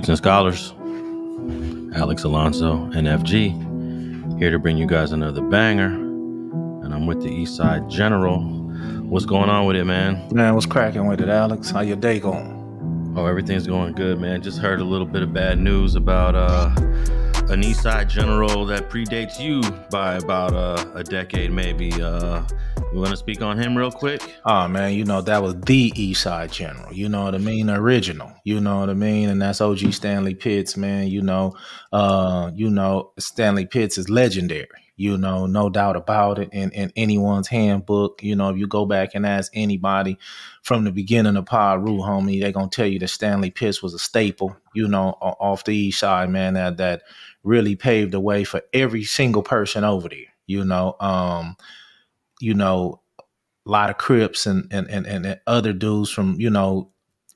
Streets and Scholars, Alex Alonso, NFG, here to bring you guys another banger. And I'm with the Eastside General. What's going on with it, man? Man, what's cracking with it, Alex? How your day going? Oh, everything's going good, man. Just heard a little bit of bad news about uh, an Eastside General that predates you by about uh, a decade, maybe. Uh, you want to speak on him real quick? Oh man, you know that was the East Side General. You know what I mean? Original. You know what I mean? And that's OG Stanley Pitts, man. You know, uh, you know Stanley Pitts is legendary. You know, no doubt about it. In in anyone's handbook, you know, if you go back and ask anybody from the beginning of Piru, homie, they're gonna tell you that Stanley Pitts was a staple. You know, off the East Side, man. That that really paved the way for every single person over there. You know, um, you know, a lot of Crips and and and, and other dudes from you know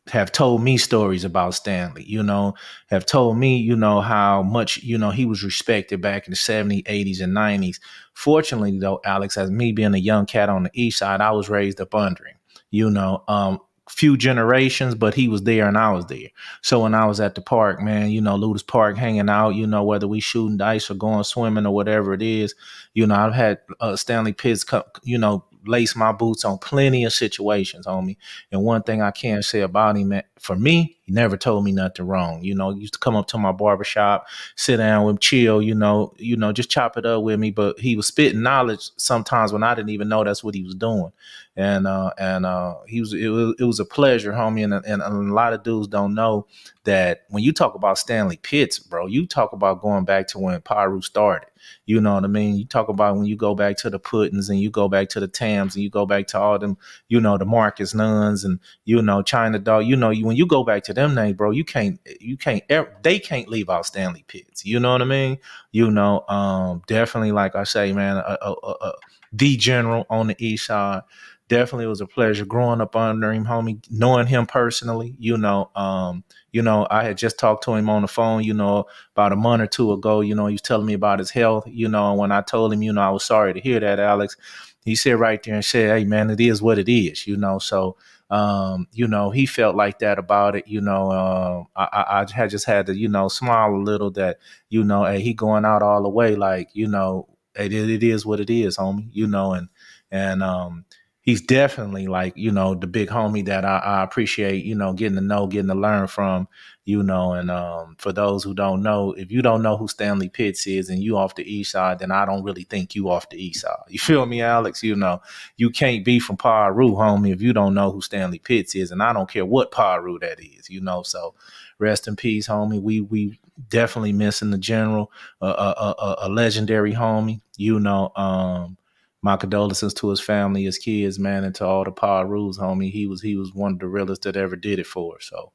have told me stories about Stanley, you know, have told me, you know, how much, you know, he was respected back in the 70s, 80s, and 90s. Fortunately, though, Alex, as me being a young cat on the east side, I was raised up under him, you know, um, few generations, but he was there and I was there. So when I was at the park, man, you know, Lueders Park hanging out, you know, whether we shooting dice or going swimming or whatever it is, you know, I've had uh, Stanley Pitts, you know, lace my boots on plenty of situations, homie. And one thing I can say about him, for me, he never told me nothing wrong. You know, used to come up to my barbershop, sit down with him, chill, you know, you know, just chop it up with me. But he was spitting knowledge sometimes when I didn't even know that's what he was doing. And uh and uh he was it was it was a pleasure, homie. And, and, and a lot of dudes don't know that when you talk about Stanley Pitts, bro, you talk about going back to when Piru started. You know what I mean? You talk about when you go back to the Puttins and you go back to the Tams and you go back to all them, you know, the Marcus Nuns and you know China Dog. You know, when you go back to them names, bro, you can't, you can't, they can't leave out Stanley Pitts. You know what I mean? You know, um, definitely, like I say, man, a, a, a, the general on the east side definitely was a pleasure growing up under him, homie, knowing him personally. You know, um, you know, I had just talked to him on the phone, you know, about a month or two ago. You know, he was telling me about his health, you know, and when I told him, you know, I was sorry to hear that, Alex, he said right there and said, Hey man, it is what it is, you know. So um, you know, he felt like that about it. You know, uh, I, I had just had to, you know, smile a little that, you know, hey, he going out all the way, like, you know, it, it is what it is, homie. You know, and and um, he's definitely like you know the big homie that I, I, appreciate you know getting to know getting to learn from you know and um, for those who don't know if you don't know who stanley pitts is and you off the east side then i don't really think you off the east side. You feel me alex? You know you can't be from Piru homie if you don't know who stanley pitts is and i don't care what Piru that is you know? So rest in peace homie. We we definitely missing the general a, a, a, a legendary homie you know? Um my condolences to his family, his kids, man, and to all the Pirus, homie. He was he was one of the realest that ever did it for. So,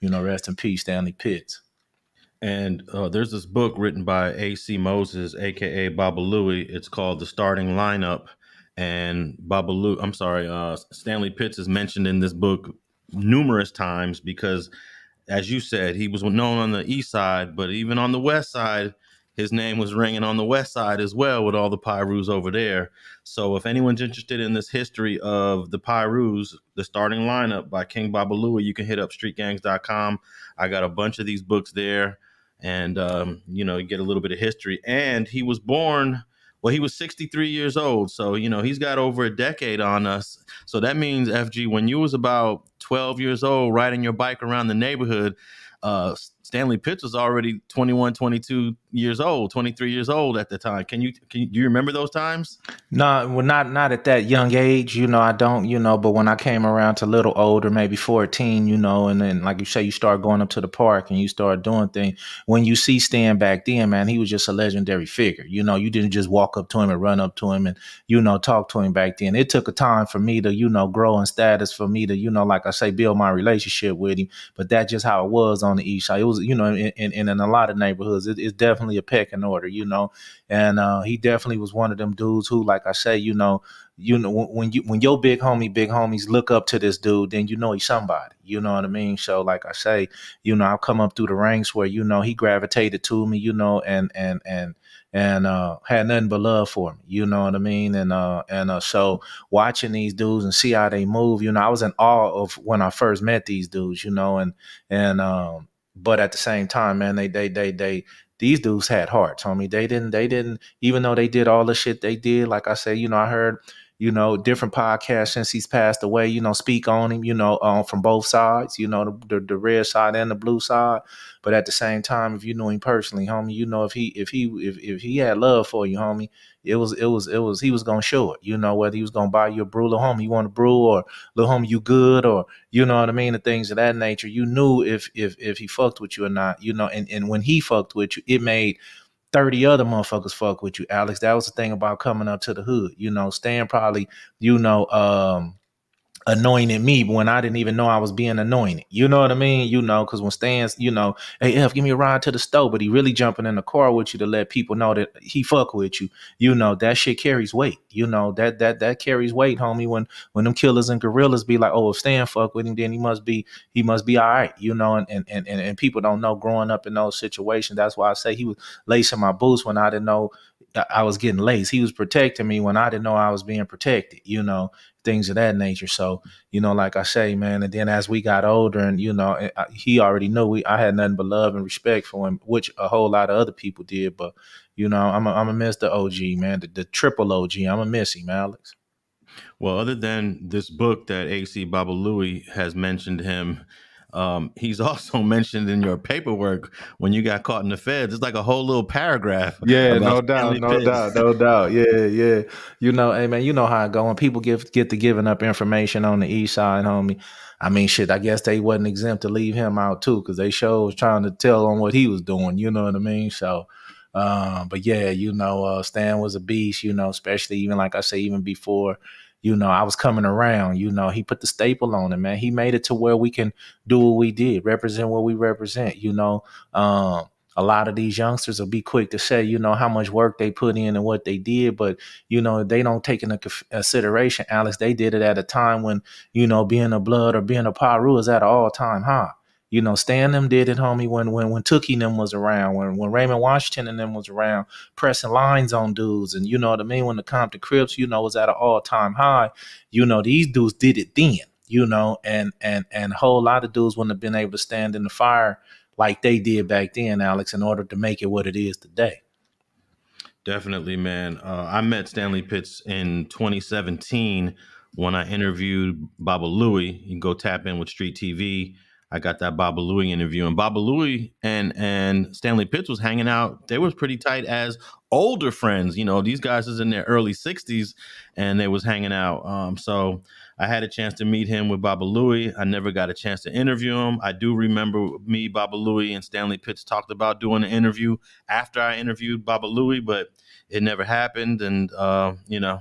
you know, rest in peace, Stanley Pitts. And uh, there's this book written by A.C. Moses, aka Baba Louie. It's called The Starting Lineup. And Baba Louie, I'm sorry, uh, Stanley Pitts is mentioned in this book numerous times because, as you said, he was known on the east side, but even on the west side, his name was ringing on the west side as well with all the Pirus over there. So if anyone's interested in this history of the Pirus, the starting lineup by King Baba Louie, you can hit up streetgangs.com. I got a bunch of these books there and um, you know, get a little bit of history. And he was born well, he was 63 years old, so you know he's got over a decade on us. So that means FG, when you was about 12 years old, riding your bike around the neighborhood, uh, Stanley Pitts was already 21, 22 years old, 23 years old at the time. Can you, can you, do you remember those times? No, well, not, not at that young age, you know, I don't, you know, but when I came around to a little older, maybe 14, you know, and then like you say, you start going up to the park and you start doing things. When you see Stan back then, man, he was just a legendary figure. You know, you didn't just walk up to him and run up to him and, you know, talk to him back then. It took a time for me to, you know, grow in status for me to, you know, like I say, build my relationship with him. But that's just how it was on the east side. It was, you know, in, in, in a lot of neighborhoods, it, it's definitely a pecking order, you know. And uh, he definitely was one of them dudes who, like I say, you know, you know when you when your big homie, big homies look up to this dude, then you know he's somebody. You know what I mean? So, like I say, you know, I've come up through the ranks where you know he gravitated to me, you know, and and and and uh, had nothing but love for me. You know what I mean? And uh, and uh, so watching these dudes and see how they move, you know, I was in awe of when I first met these dudes, you know, and and um, but at the same time, man, they they they they these dudes had hearts, homie. They didn't they didn't even though they did all the shit they did. Like I say, you know, I heard you know, different podcasts since he's passed away, you know, speak on him, you know, um, from both sides, you know, the, the, the red side and the blue side. But at the same time, if you knew him personally, homie, you know, if he if he if, if he had love for you, homie, it was it was it was he was gonna show it. You know, whether he was gonna buy you a brew, little homie, you want a brew, or little homie, you good, or you know what I mean, the things of that nature. You knew if if if he fucked with you or not, you know, and and when he fucked with you, it made 30 other motherfuckers fuck with you, Alex. That was the thing about coming up to the hood. You know, Stan probably, you know, um, anointed me when I didn't even know I was being anointed. You know what I mean? You know, because when Stan's, you know, hey F, give me a ride to the store, but he really jumping in the car with you to let people know that he fuck with you. You know, that shit carries weight. You know, that that that carries weight, homie. When when them killers and gorillas be like, oh, if Stan fuck with him, then he must be he must be all right. You know, and and and, and people don't know growing up in those situations. That's why I say he was lacing my boots when I didn't know I was getting laced. He was protecting me when I didn't know I was being protected, you know, things of that nature. So, you know, like I say, man, and then as we got older and, you know, eh, he already knew we, I had nothing but love and respect for him, which a whole lot of other people did. But, you know, I'm a, I'm a miss the OG, man, the, the triple OG. I'm a miss him, Alex. Well, other than this book that AC Baba Louie has mentioned him, um, he's also mentioned in your paperwork when you got caught in the feds. It's like a whole little paragraph. Yeah, no doubt, no doubt, no doubt. Yeah, yeah. You know, hey man, you know how it go when people get get to giving up information on the east side, homie. I mean, shit. I guess they wasn't exempt to leave him out too, because they show was trying to tell on what he was doing. You know what I mean? So, um, but yeah, you know, uh, Stan was a beast. You know, especially even like I say, even before you know, I was coming around, you know, he put the staple on it, man. He made it to where we can do what we did, represent what we represent, you know. Um, a lot of these youngsters will be quick to say, you know, how much work they put in and what they did, but you know, they don't take into consideration, Alex. They did it at a time when, you know, being a blood or being a Piru is at an all time high. You know, Stan them did it, homie, when when when Tookie them was around, when when Raymond Washington and them was around, pressing lines on dudes, and you know what I mean. When the Compton Crips, you know, was at an all time high. You know, these dudes did it then. You know, and and and a whole lot of dudes wouldn't have been able to stand in the fire like they did back then, Alex, in order to make it what it is today. Definitely, man. Uh, I met Stanley Pitts in 2017 when I interviewed Baba Louie. You can go tap in with Street TV I got that Baba Louie interview, and Baba Louie and and Stanley Pitts was hanging out. They was pretty tight as older friends. You know, these guys is in their early sixties, and they was hanging out. Um, so I had a chance to meet him with Baba Louie. I never got a chance to interview him. I do remember me, Baba Louie, and Stanley Pitts talked about doing an interview after I interviewed Baba Louie, but it never happened. And uh, you know,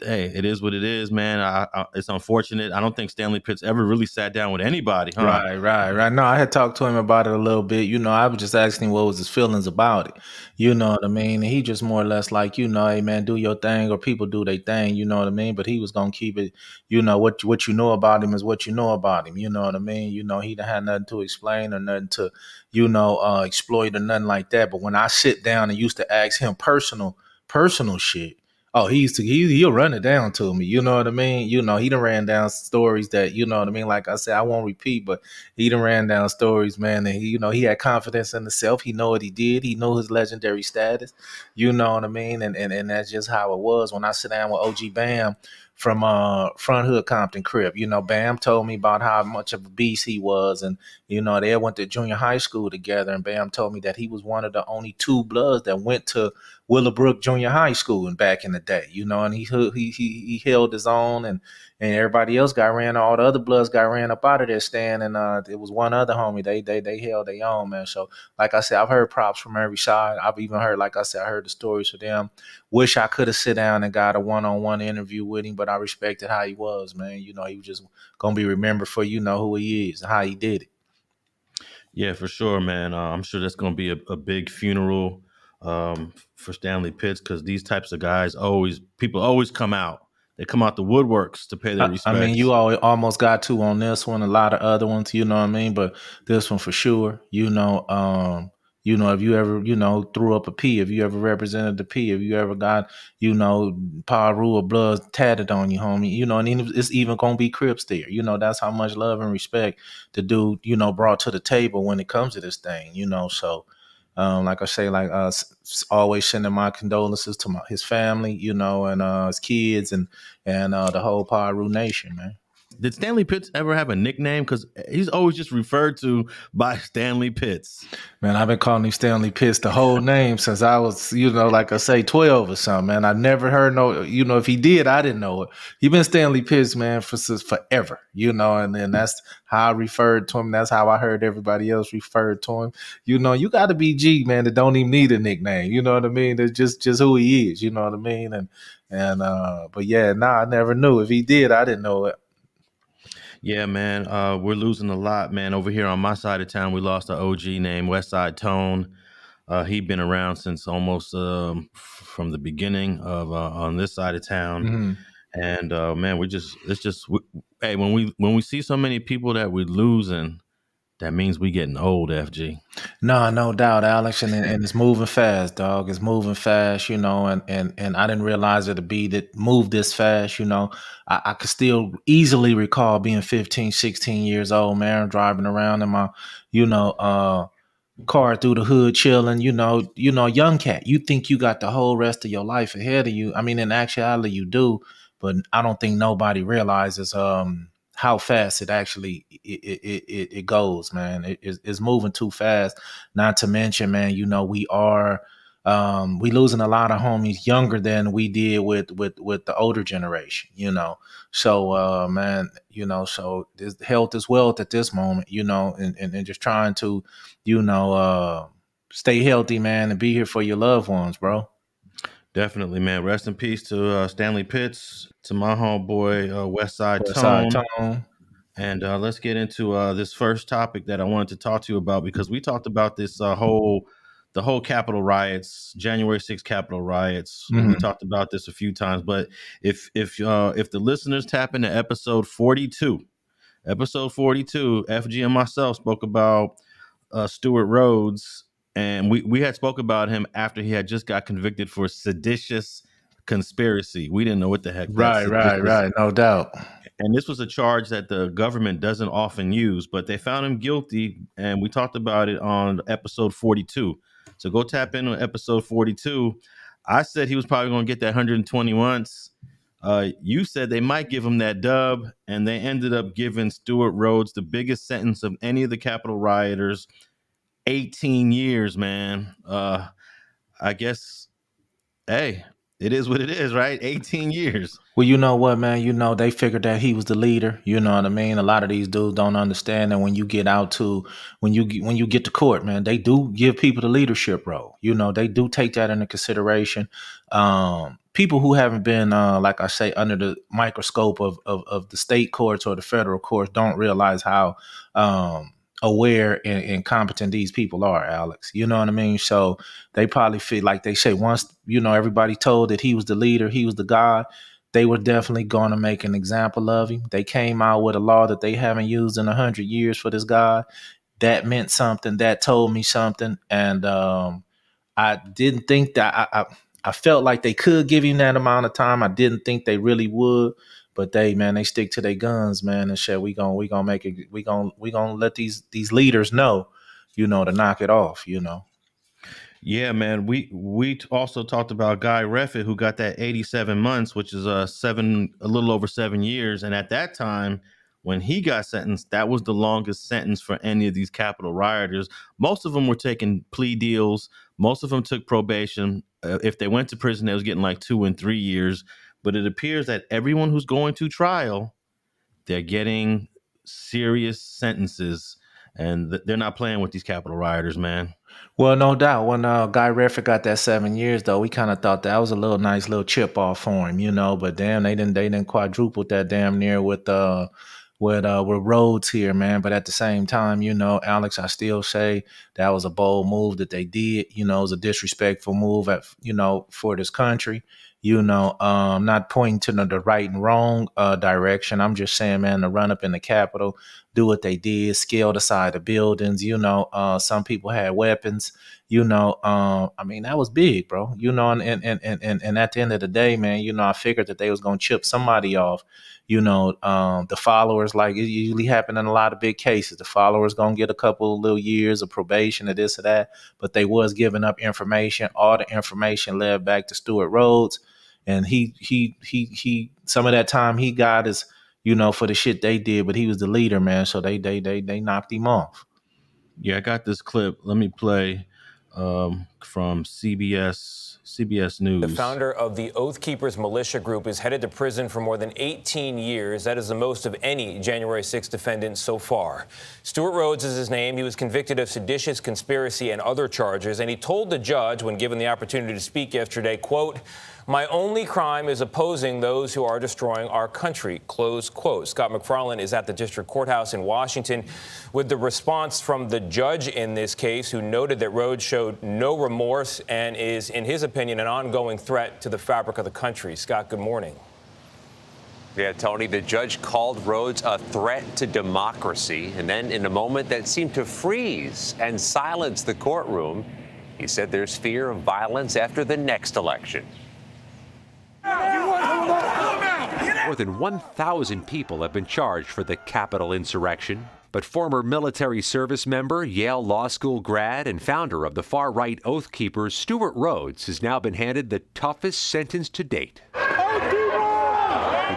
hey, it is what it is, man. I, I, it's unfortunate. I don't think Stanley Pitts ever really sat down with anybody. Huh? Right, right, right. No, I had talked to him about it a little bit. You know, I was just asking what was his feelings about it. You know what I mean? And he just more or less like, you know, hey man, do your thing, or people do their thing. You know what I mean? But he was gonna keep it. You know what what you know about him is what you know about him. You know what I mean? You know he had nothing to explain or nothing to, you know, uh, exploit or nothing like that. But when I sit down and used to ask him personal personal shit oh, he used to he he'll run it down to me. You know what I mean? You know, he done ran down stories that, you know what I mean? Like I said, I won't repeat, but he done ran down stories, man. And he, you know, he had confidence in himself. He know what he did. He know his legendary status. You know what I mean? And and, and that's just how it was. When I sit down with OG Bam, from uh Front Hood Compton Crip. You know, Bam told me about how much of a beast he was, and you know they went to junior high school together. And Bam told me that he was one of the only two Bloods that went to Willowbrook Junior High School and back in the day. You know, and he he he, he held his own, and and everybody else got ran. All the other Bloods got ran up out of their stand, and uh, it was one other homie. They they they held their own man. So like I said, I've heard props from every side. I've even heard, like I said, I heard the stories for them. Wish I could have sit down and got a one on one interview with him, but I respected how he was, man. You know, he was just gonna be remembered for you know who he is and how he did it. Yeah, for sure, man. Uh, I'm sure that's gonna be a, a big funeral um, for Stanley Pitts because these types of guys always people always come out they come out the woodworks to pay their respects. I mean, you almost got two on this one, a lot of other ones, you know what I mean? But this one for sure, you know, um, You know, if you ever, you know, threw up a P, if you ever represented the P, if you ever got, you know, Piru or blood tatted on you, homie, you know, and it's even gonna be Crips there. You know, that's how much love and respect the dude, you know, brought to the table when it comes to this thing, you know. So um, like I say, like uh, always sending my condolences to my, his family, you know, and uh, his kids and and uh, the whole Piru Nation, man. Did Stanley Pitts ever have a nickname? Because he's always just referred to by Stanley Pitts. Man, I've been calling him Stanley Pitts the whole name since I was, you know, like I say, twelve or something. Man, I never heard no, you know, if he did, I didn't know it. He been Stanley Pitts, man, for forever, you know, and then that's how I referred to him. That's how I heard everybody else referred to him. You know, you got to be G, man. That don't even need a nickname. You know what I mean? That's just just who he is. You know what I mean? And and uh, but yeah, nah, I never knew. If he did, I didn't know it. Yeah, man, uh, we're losing a lot, man. Over here on my side of town, we lost an OG named Westside Tone. Uh, he'd been around since almost um, from the beginning of uh, on this side of town, mm-hmm. and uh, man, we just it's just we, hey when we when we see so many people that we're losing, that means we getting old, FG. No, no doubt, Alex, and, and it's moving fast, dog. It's moving fast, you know, and and and I didn't realize it'd be that move this fast, you know. I, I could still easily recall being 15, 16 years old, man, driving around in my, you know, uh, car through the hood, chilling. You know, you know, young cat. You think you got the whole rest of your life ahead of you. I mean, in actuality, you do, but I don't think nobody realizes um how fast it actually it it, it, it goes, man. It, it's moving too fast. Not to mention, man, you know we are um, we losing a lot of homies younger than we did with with with the older generation. You know, so uh, man, you know, so this health is wealth at this moment. You know, and and, and just trying to, you know, uh, stay healthy, man, and be here for your loved ones, bro. Definitely, man. Rest in peace to uh, Stanley Pitts, to my homeboy uh, Westside Tone. Tone. And uh, let's get into uh, this first topic that I wanted to talk to you about because we talked about this uh, whole, the whole Capitol riots, January 6th Capitol riots. Mm-hmm. We talked about this a few times, but if if uh, if the listeners tap into episode 42, episode 42, FG and myself spoke about uh, Stewart Rhodes and we we had spoke about him after he had just got convicted for seditious conspiracy. We didn't know what the heck. Right, right, right. No doubt. And this was a charge that the government doesn't often use, but they found him guilty, and we talked about it on episode forty-two. So go tap in on episode forty-two. I said he was probably going to get that 120 months. Uh, you said they might give him that dub, and they ended up giving Stewart Rhodes the biggest sentence of any of the Capitol rioters 18 years, man. Uh, I guess, hey, it is what it is, right? 18 years. Well, you know what, man? You know, they figured that he was the leader. You know what I mean? A lot of these dudes don't understand that when you get out to when you when you get to court, man, they do give people the leadership role. You know, they do take that into consideration. Um, people who haven't been, uh, like I say, under the microscope of, of, of the state courts or the federal courts don't realize how um, aware and, and, competent these people are, Alex. You know what I mean? So they probably feel like they say once, you know, everybody told that he was the leader, he was the God, they were definitely going to make an example of him. They came out with a law that they haven't used in a hundred years for this guy. That meant something. That told me something, and um, I didn't think that I, I I felt like they could give him that amount of time. I didn't think they really would. But they, man, they stick to their guns, man, and shit. We gonna we gonna make it. We gonna we gonna let these these leaders know, you know, to knock it off. You know. Yeah, man. We we also talked about Guy Reffitt, who got that 87 months, which is a uh, seven, a little over seven years. And at that time, when he got sentenced, that was the longest sentence for any of these Capitol rioters. Most of them were taking plea deals. Most of them took probation. Uh, if they went to prison, they was getting like two and three years. But it appears that everyone who's going to trial, they're getting serious sentences, and they're not playing with these Capitol rioters, man. Well, no doubt. When uh, Guy Reffitt got that seven years, though, we kind of thought that was a little nice little chip off for him, you know. But damn, they didn't they didn't quadruple that damn near with uh with uh with Rhodes here, man. But at the same time, you know, Alex, I still say that was a bold move that they did. You know, it was a disrespectful move at you know for this country. You know, um, not pointing to the, the right and wrong uh, direction. I'm just saying, man, to run up in the Capitol, do what they did, scale the side of buildings. You know, uh, some people had weapons. You know, um, I mean, that was big, bro. You know, and and and and and at the end of the day, man, you know, I figured that they was gonna chip somebody off you know, um, the followers, like it usually happen in a lot of big cases. The followers gonna get a couple of little years of probation or this or that, but they was giving up information. All the information led back to Stewart Rhodes, and he he he he. Some of that time he got is you know for the shit they did, but he was the leader, man. So they they they they knocked him off. Yeah, I got this clip. Let me play um, from CBS CBS News. The founder of the Oath Keepers militia group is headed to prison for more than 18 years. That is the most of any January 6 defendant so far. Stewart Rhodes is his name. He was convicted of seditious conspiracy and other charges, and he told the judge when given the opportunity to speak yesterday, quote, my only crime is opposing those who are destroying our country. Close quote. Scott MacFarlane is at the district courthouse in Washington with the response from the judge in this case, who noted that Rhodes showed no remorse and is, in his opinion, an ongoing threat to the fabric of the country. Scott, good morning. Yeah, Tony, the judge called Rhodes a threat to democracy. And then, in a moment that seemed to freeze and silence the courtroom, he said there's fear of violence after the next election. More than 1,000 people have been charged for the Capitol insurrection. But former military service member, Yale Law School grad, and founder of the far right Oath Keepers, Stewart Rhodes, has now been handed the toughest sentence to date.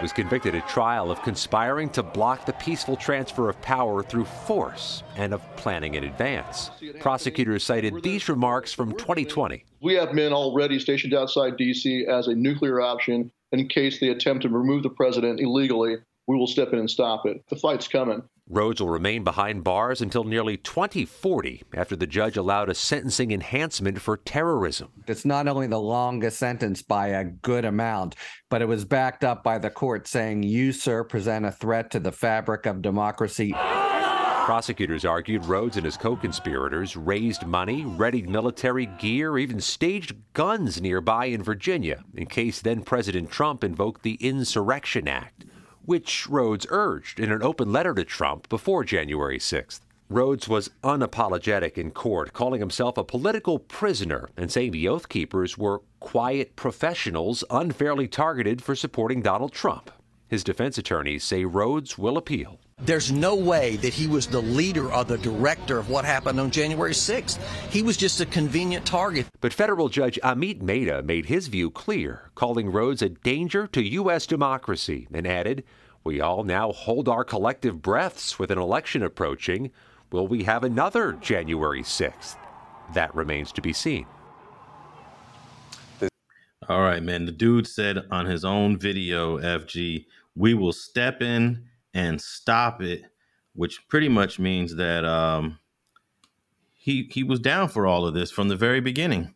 Was convicted at trial of conspiring to block the peaceful transfer of power through force and of planning in advance. Prosecutors cited these remarks from 2020. We have men already stationed outside D.C. as a nuclear option in case they attempt to remove the president illegally. We will step in and stop it. The fight's coming. Rhodes will remain behind bars until nearly 2040 after the judge allowed a sentencing enhancement for terrorism. It's not only the longest sentence by a good amount, but it was backed up by the court saying, You, sir, present a threat to the fabric of democracy. Prosecutors argued Rhodes and his co conspirators raised money, readied military gear, even staged guns nearby in Virginia in case then President Trump invoked the Insurrection Act which Rhodes urged in an open letter to Trump before January 6th. Rhodes was unapologetic in court, calling himself a political prisoner and saying the Oath Keepers were quiet professionals unfairly targeted for supporting Donald Trump. His defense attorneys say Rhodes will appeal. There's no way that he was the leader or the director of what happened on January 6th. He was just a convenient target. But federal judge Amit Mehta made his view clear, calling Rhodes a danger to U.S. democracy, and added, We all now hold our collective breaths with an election approaching. Will we have another January 6th? That remains to be seen. All right, man. The dude said on his own video, FG, we will step in and stop it, which pretty much means that um, he he was down for all of this from the very beginning.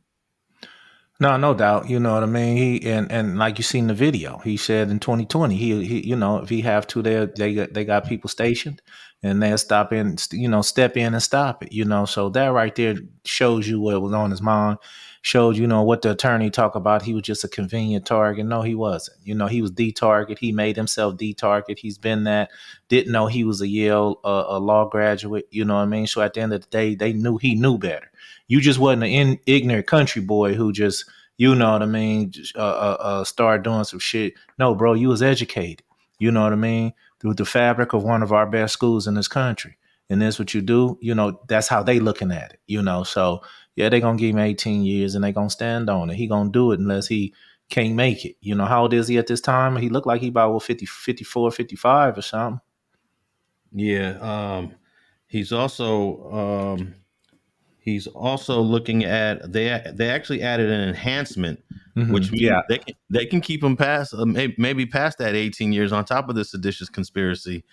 No, no doubt. You know what I mean. He and and like you seen the video, he said in 2020, he he you know if he have to, they they got, they got people stationed, and they'll stop in, you know, step in and stop it. You know, so that right there shows you what was on his mind showed, you know, what the attorney talked about. He was just a convenient target. No, he wasn't. You know, he was the target. He made himself the target. He's been that. Didn't know he was a Yale uh, a law graduate. You know what I mean? So at the end of the day, they knew he knew better. You just wasn't an in, ignorant country boy who just, you know what I mean, uh, uh, uh, started doing some shit. No, bro, you was educated. You know what I mean? Through the fabric of one of our best schools in this country. And that's what you do. You know, that's how they looking at it. You know, so yeah, they're gonna give him 18 years and they're gonna stand on it. He gonna do it unless he can't make it. You know, how old is he at this time? He looked like he about what 50, 54, 55 or something. Yeah. Um, he's also um, he's also looking at they they actually added an enhancement, mm-hmm. which means yeah. they can they can keep him past uh, maybe, maybe past that 18 years on top of this seditious conspiracy.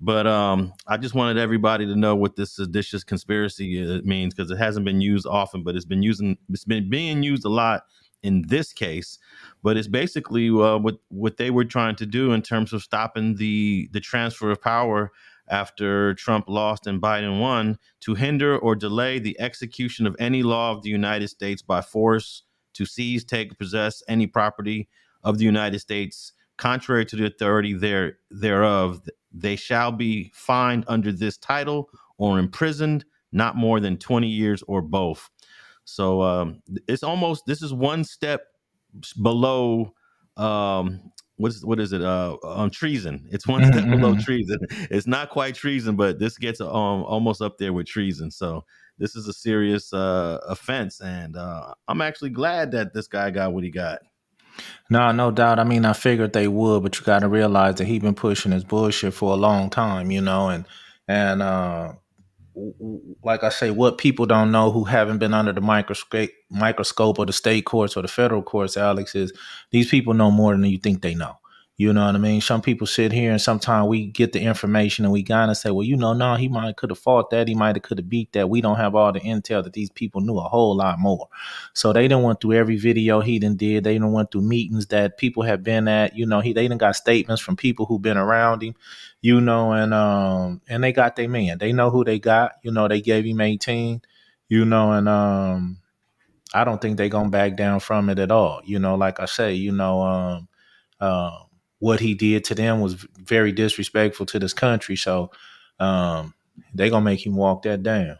But um, I just wanted everybody to know what this seditious conspiracy uh, means because it hasn't been used often, but it's been using it's been being used a lot in this case, but it's basically uh, what what they were trying to do in terms of stopping the the transfer of power after Trump lost and Biden won to hinder or delay the execution of any law of the United States by force to seize, take, possess any property of the United States contrary to the authority there thereof. They shall be fined under this title or imprisoned not more than 20 years or both. So um, it's almost this is one step below um, what is what is it uh on treason. It's one step mm-hmm. below treason. It's not quite treason but this gets um almost up there with treason. So this is a serious uh offense and uh i'm actually glad that this guy got what he got. No no doubt. I mean i figured they would but you got to realize that he been pushing his bullshit for a long time you know and and uh like I say, what people don't know who haven't been under the microscope microscope of the state courts or the federal courts, Alex, is these people know more than you think they know. You know what I mean? Some people sit here and sometimes we get the information and we kind of say, well, you know, no, he might could have fought that. He might have could have beat that. We don't have all the intel that these people knew a whole lot more. So they didn't went through every video he done did. They didn't went through meetings that people have been at. You know, he they didn't got statements from people who've been around him, you know, and um and they got their man. They know who they got. You know, they gave him 18, you know, and um I don't think they gonna back down from it at all. You know, like I say, you know, um um what he did to them was very disrespectful to this country. So um, they gonna make him walk that down.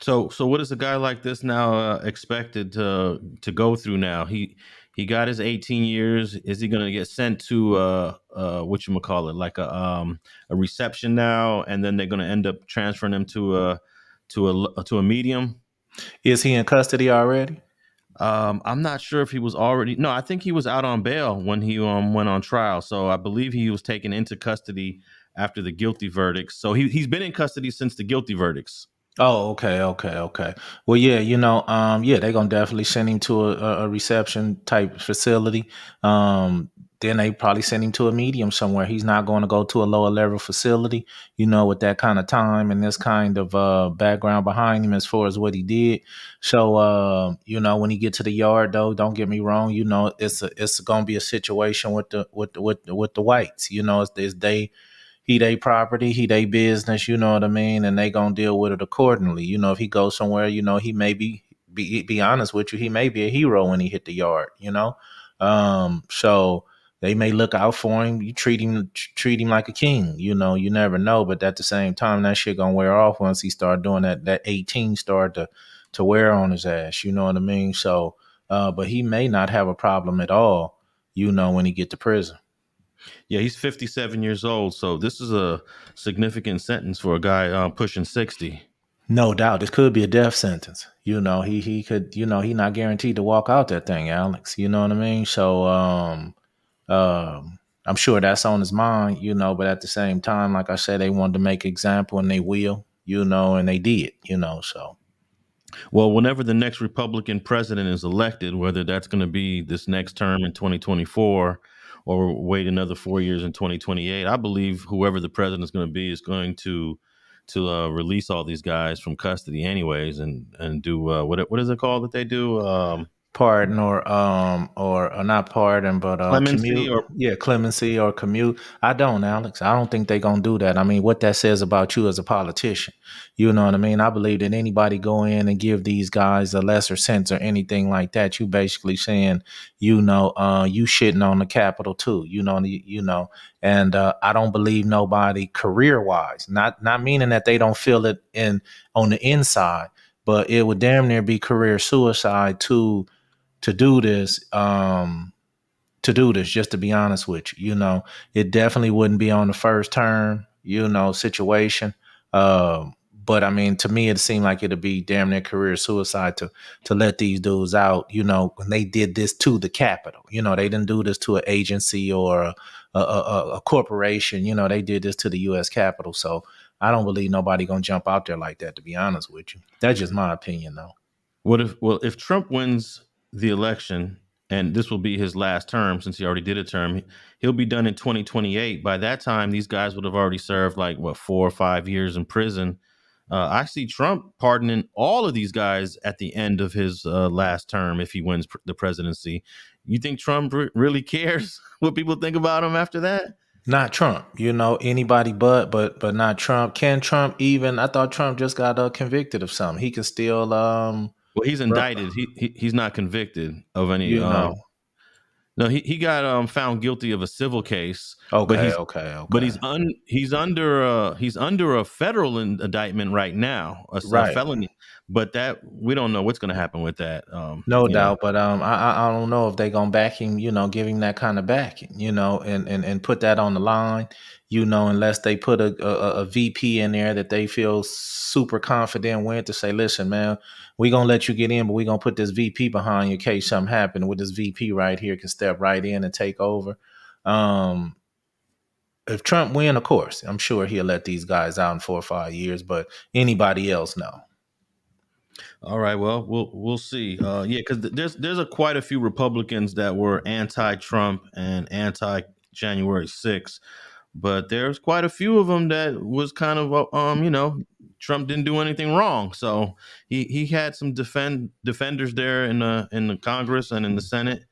So, so what is a guy like this now uh, expected to to go through? Now he he got his 18 years. Is he going to get sent to uh, uh, what you call it, like a um, a reception now, and then they're going to end up transferring him to a to a to a medium? Is he in custody already? Um, I'm not sure if he was already. No, I think he was out on bail when he um, went on trial. So I believe he was taken into custody after the guilty verdicts. So he he's been in custody since the guilty verdicts. Oh, okay, okay, okay. Well, yeah, you know, um, yeah, they're gonna definitely send him to a, a reception type facility. Um, then they probably send him to a medium somewhere. He's not going to go to a lower level facility, you know, with that kind of time and this kind of uh, background behind him as far as what he did. So, uh, you know, when he get to the yard, though, don't get me wrong, you know, it's a, it's going to be a situation with the with the, with the, with the whites. You know, it's, it's they he they property, he they business. You know what I mean, and they gonna deal with it accordingly. You know, if he goes somewhere, you know, he may be be be honest with you, he may be a hero when he hit the yard. You know, um, so they may look out for him. You treat him treat him like a king. You know, you never know. But at the same time, that shit gonna wear off once he start doing that. That eighteen start to to wear on his ass. You know what I mean? So, uh, but he may not have a problem at all. You know, when he get to prison. Yeah, he's 57 years old, so this is a significant sentence for a guy uh, pushing 60. No doubt, this could be a death sentence. You know, he he could, you know, he not guaranteed to walk out that thing, Alex. You know what I mean? So, um, um, I'm sure that's on his mind, you know, but at the same time, like I said, they wanted to make example and they will, you know, and they did, you know, so. Well, whenever the next Republican president is elected, whether that's going to be this next term in 2024 or wait another four years in 2028, I believe whoever the president is going to be is going to to uh, release all these guys from custody, anyways, and and do uh, what what is it called that they do? Um, pardon or um or, or not pardon but uh clemency commute. or yeah clemency or commute. I don't alex. I don't think they're gonna do that. I mean what that says about you as a politician. You know what i mean? I believe that anybody go in and give these guys a lesser sentence or anything like that you basically saying you know uh you shitting on the Capitol too. You know you know. And uh, i don't believe nobody career wise not not meaning that they don't feel it in on the inside but it would damn near be career suicide to to do this um to do this just to be honest with you you know it definitely wouldn't be on the first term you know situation um but I mean, to me, it seemed like it'd be damn near career suicide to to let these dudes out. You know, when they did this to the Capitol. You know, they didn't do this to an agency or a, a, a, a corporation. You know, they did this to the U.S. Capitol. So I don't believe nobody gonna jump out there like that. To be honest with you, that's just my opinion, though. What if? Well, if Trump wins the election, and this will be his last term since he already did a term. He'll be done in 2028. By that time, these guys would have already served like what four or five years in prison. Uh, I see Trump pardoning all of these guys at the end of his uh, last term if he wins pr- the presidency. You think Trump r- really cares what people think about him after that? Not Trump, you know, anybody but but but not Trump. Can Trump even? I thought Trump just got uh, convicted of something. He can still um Well, he's indicted. He, he he's not convicted of any. you um, no, he, he got um found guilty of a civil case. Okay, but he's okay, okay. but he's un he's under a he's under a federal indictment right now, a, a Right. felony. But that we don't know what's going to happen with that. Um, No you know. doubt, but um, I I- don't know if they're gonna back him. You know, give him that kind of backing. You know, and and and put that on the line. You know, unless they put a a, a VP in there that they feel super confident with to say, listen, man, we gonna let you get in, but we gonna put this VP behind you in case something happen. With this VP right here, can step right in and take over. Um, if Trump win, of course, I'm sure he'll let these guys out in four or five years. But anybody else, no. All right. Well, we'll we'll see. Uh, yeah, because there's there's a quite a few Republicans that were anti-Trump and anti-January 6th, but there's quite a few of them that was kind of uh, um you know Trump didn't do anything wrong, so he he had some defend defenders there in the in the Congress and in the Senate,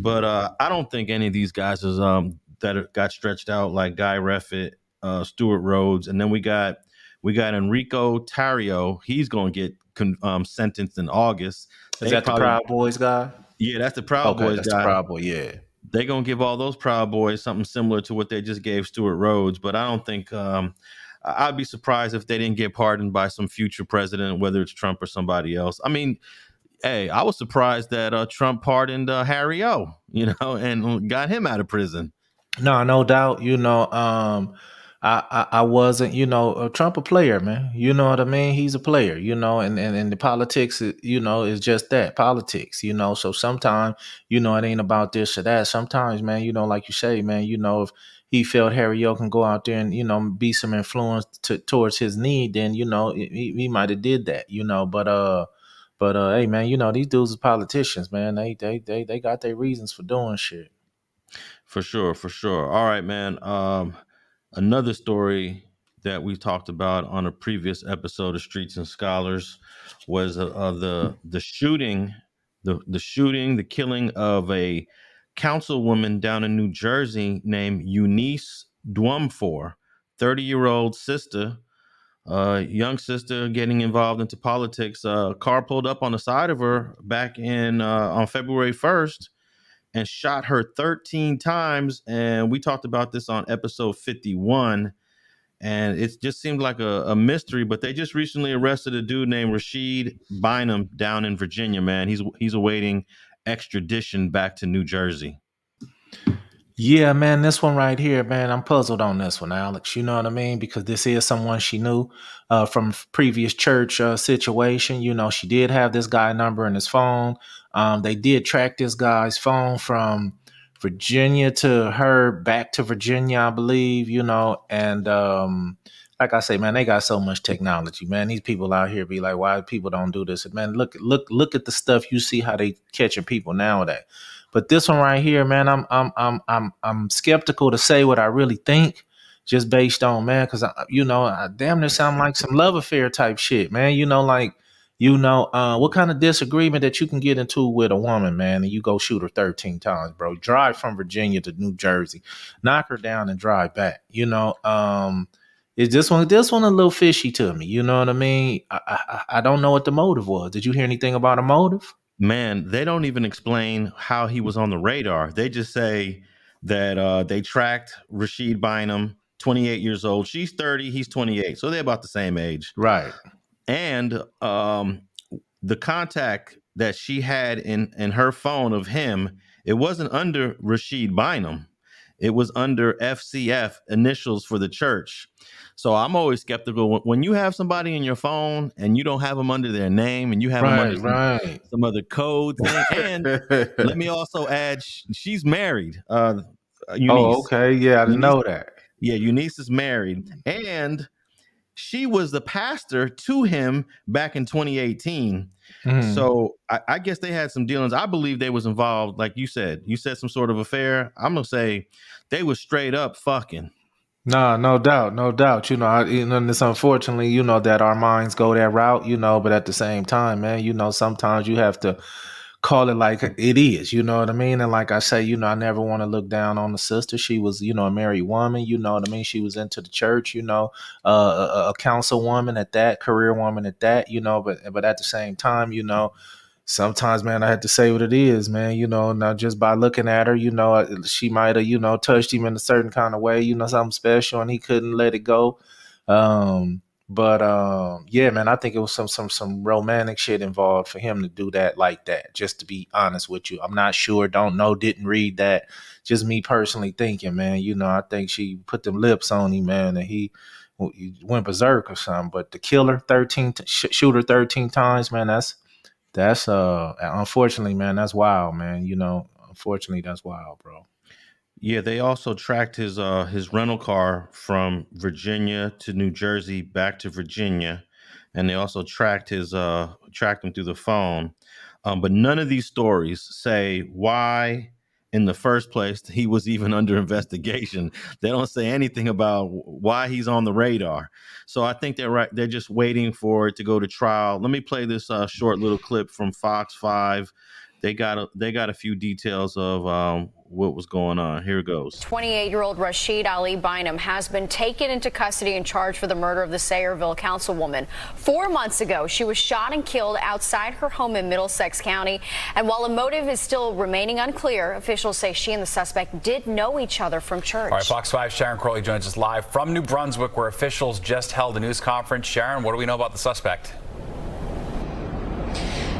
but uh, I don't think any of these guys is um that got stretched out like Guy Reffitt, uh, Stewart Rhodes, and then we got we got Enrique Tarrio. He's going to get con- um, sentenced in August. Is They that probably- the Proud Boys guy? Yeah, that's the Proud okay, Boys that's guy. the Proud Boy. Yeah. They're gonna give all those Proud Boys something similar to what they just gave Stewart Rhodes, but I don't think. Um, I'd be surprised if they didn't get pardoned by some future president, whether it's Trump or somebody else. I mean, hey, I was surprised that uh, Trump pardoned uh, Harry O, you know, and got him out of prison. No, no doubt. You know, um, I, I I wasn't. You know, uh, Trump a player, man. You know what I mean? He's a player. You know, and and, and the politics, uh, you know, is just that politics. You know, so sometimes, you know, it ain't about this or that. Sometimes, man, you know, like you say, man, you know, if he felt Harry O can go out there and you know be some influence to, towards his need, then you know he, he might have did that. You know, but uh. But uh, hey man, you know these dudes are politicians, man. They they they they got their reasons for doing shit. For sure, for sure. All right, man. Um, another story that we talked about on a previous episode of Streets and Scholars was uh, uh, the the shooting, the the shooting, the killing of a councilwoman down in New Jersey named Eunice Dwumfour, thirty year old sister, uh, young sister getting involved into politics. Uh, car pulled up on the side of her back in uh, on February first and shot her 13 times. And we talked about this on episode 51. And it just seemed like a, a mystery, but they just recently arrested a dude named Rashid Bynum down in Virginia, man. He's he's awaiting extradition back to New Jersey. Yeah, man, this one right here, man, I'm puzzled on this one, Alex. You know what I mean? Because this is someone she knew uh, from previous church uh, situation. You know, she did have this guy number in his phone. Um, they did track this guy's phone from Virginia to her back to Virginia, I believe. You know, and um, like I say, man, they got so much technology, man. These people out here be like, why people don't do this? And man, look, look, look at the stuff you see how they catching people nowadays. But this one right here, man, I'm I'm I'm I'm I'm skeptical to say what I really think, just based on man, because you know, I damn near sound like some love affair type shit, man. You know, like you know, uh, what kind of disagreement that you can get into with a woman, man, and you go shoot her 13 times, bro. Drive from Virginia to New Jersey, knock her down and drive back. You know, um, is this one this one a little fishy to me? You know what I mean? I, I I don't know what the motive was. Did you hear anything about a motive? Man, they don't even explain how he was on the radar. They just say that uh, they tracked Rashid Bynum, 28 years old. She's 30, he's 28. So they're about the same age. Right. And um, the contact that she had in, in her phone of him, it wasn't under Rashid Bynum. It was under FCF initials for the church. So I'm always skeptical when, when you have somebody in your phone and you don't have them under their name and you have them under Right, some, some other code thing. And let me also add, she's married. Uh, Eunice. Oh, okay. Yeah, I didn't know that. Yeah, Eunice is married, and she was the pastor to him back in 2018. Mhm. So I, I guess they had some dealings. I believe they was involved, like you said. You said some sort of affair. I'm gonna say they was straight up fucking. No, no doubt, no doubt. You know, I, you know, it's unfortunately, you know, that our minds go that route. You know, but at the same time, man, you know, sometimes you have to call it like it is. You know what I mean? And like I say, you know, I never want to look down on the sister. She was, you know, a married woman. You know what I mean? She was into the church. You know, uh, a, a councilwoman at that, career woman at that. You know, but but at the same time, you know sometimes, man, I had to say what it is, man. You know, not just by looking at her, you know, she might have, you know, touched him in a certain kind of way, you know, something special, and he couldn't let it go. Um, but um, yeah, man, I think it was some some some romantic shit involved for him to do that like that. Just to be honest with you, I'm not sure, don't know, didn't read that. Just me personally thinking, man. You know, I think she put them lips on him, man, and he went berserk or something. But the killer, thirteen, t- shooter, thirteen times, man. That's that's uh unfortunately, man, that's wild, man. You know, unfortunately, that's wild, bro. Yeah, they also tracked his uh his rental car from Virginia to New Jersey back to Virginia, and they also tracked his uh tracked him through the phone. Um, but none of these stories say why in the first place he was even under investigation. They don't say anything about why he's on the radar. So I think they're right. They're just waiting for it to go to trial. Let me play this uh, short little clip from Fox Five. They got a, they got a few details of um, what was going on. Here it goes. 28 year old Rashid Ali Bynum has been taken into custody and charged for the murder of the Sayreville councilwoman. Four months ago, she was shot and killed outside her home in Middlesex County. And while the motive is still remaining unclear, officials say she and the suspect did know each other from church. All right, Fox 5 Sharon Crowley joins us live from New Brunswick, where officials just held a news conference. Sharon, what do we know about the suspect?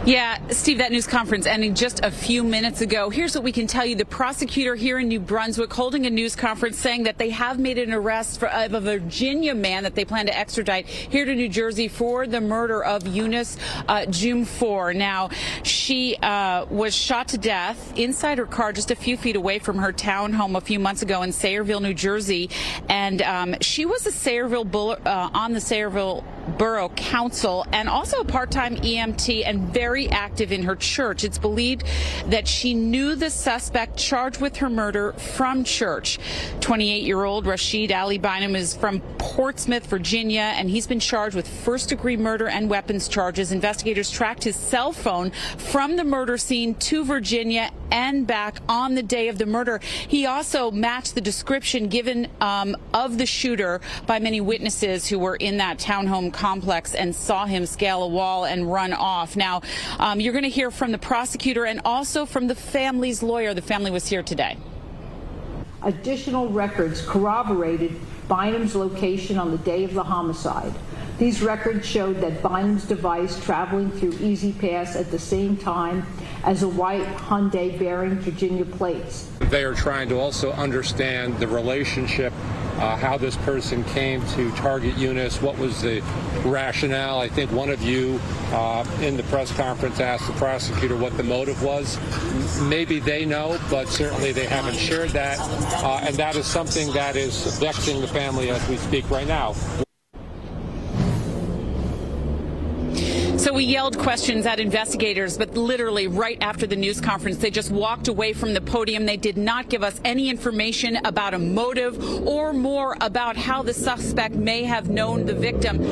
Yeah, Steve, that news conference ending just a few minutes ago. Here's what we can tell you. The prosecutor here in New Brunswick holding a news conference saying that they have made an arrest for, of a Virginia man that they plan to extradite here to New Jersey for the murder of Eunice uh, Dwumfour. Now, she uh, was shot to death inside her car just a few feet away from her townhome a few months ago in Sayreville, New Jersey. And um, she was a Sayreville, uh, on the Sayreville Borough Council and also a part-time EMT and very active in her church. It's believed that she knew the suspect charged with her murder from church. 28-year-old Rashid Ali Bynum is from Portsmouth, Virginia, and he's been charged with first-degree murder and weapons charges. Investigators tracked his cell phone from the murder scene to Virginia and back on the day of the murder. He also matched the description given um, of the shooter by many witnesses who were in that townhome complex and saw him scale a wall and run off. Now, um, you're going to hear from the prosecutor and also from the family's lawyer. The family was here today. Additional records corroborated Bynum's location on the day of the homicide. These records showed that Bynum's device traveling through E-ZPass at the same time as a white Hyundai bearing Virginia plates. They are trying to also understand the relationship uh, how this person came to target Eunice, what was the rationale. I think one of you uh, in the press conference asked the prosecutor what the motive was. Maybe they know, but certainly they haven't shared that. Uh, and that is something that is vexing the family as we speak right now. So we yelled questions at investigators, but literally right after the news conference, they just walked away from the podium. They did not give us any information about a motive or more about how the suspect may have known the victim.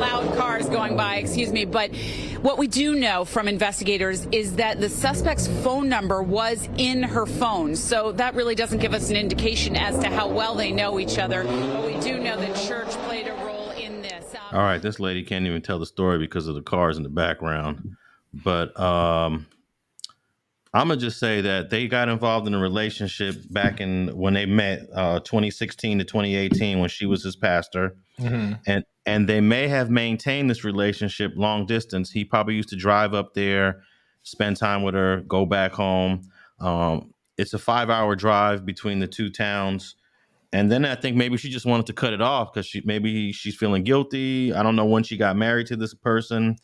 Loud cars going by, excuse me. But what we do know from investigators is that the suspect's phone number was in her phone. So that really doesn't give us an indication as to how well they know each other. But we do know that church played a role. All right, this lady can't even tell the story because of the cars in the background. But um, I'm gonna just say that they got involved in a relationship back in when they met, uh, 2016 to 2018, when she was his pastor, mm-hmm. and and they may have maintained this relationship long distance. He probably used to drive up there, spend time with her, go back home. Um, it's a five hour drive between the two towns. And then I think maybe she just wanted to cut it off because she maybe she's feeling guilty. I don't know when she got married to this person,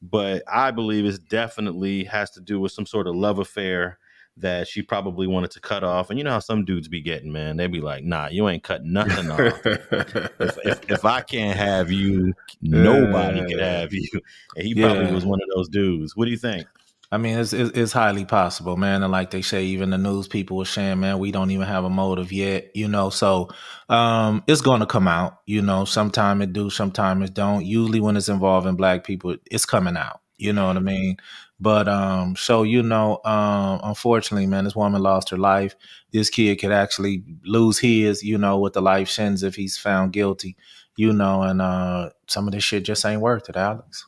but I believe it definitely has to do with some sort of love affair that she probably wanted to cut off. And you know how some dudes be getting, man. They be like, "Nah, you ain't cutting nothing off. if, if, if, I can't have you, nobody can have you." And he probably yeah. was one of those dudes. What do you think? I mean, it's, it's, it's highly possible, man. And like they say, even the news people were saying, man, we don't even have a motive yet, you know. So um, it's going to come out, you know. Sometime it do, sometime it don't. Usually, when it's involving black people, it's coming out. You know what I mean? But um, so you know, um, unfortunately, man, this woman lost her life. This kid could actually lose his, you know, with the life sentence if he's found guilty, you know. And uh, some of this shit just ain't worth it, Alex.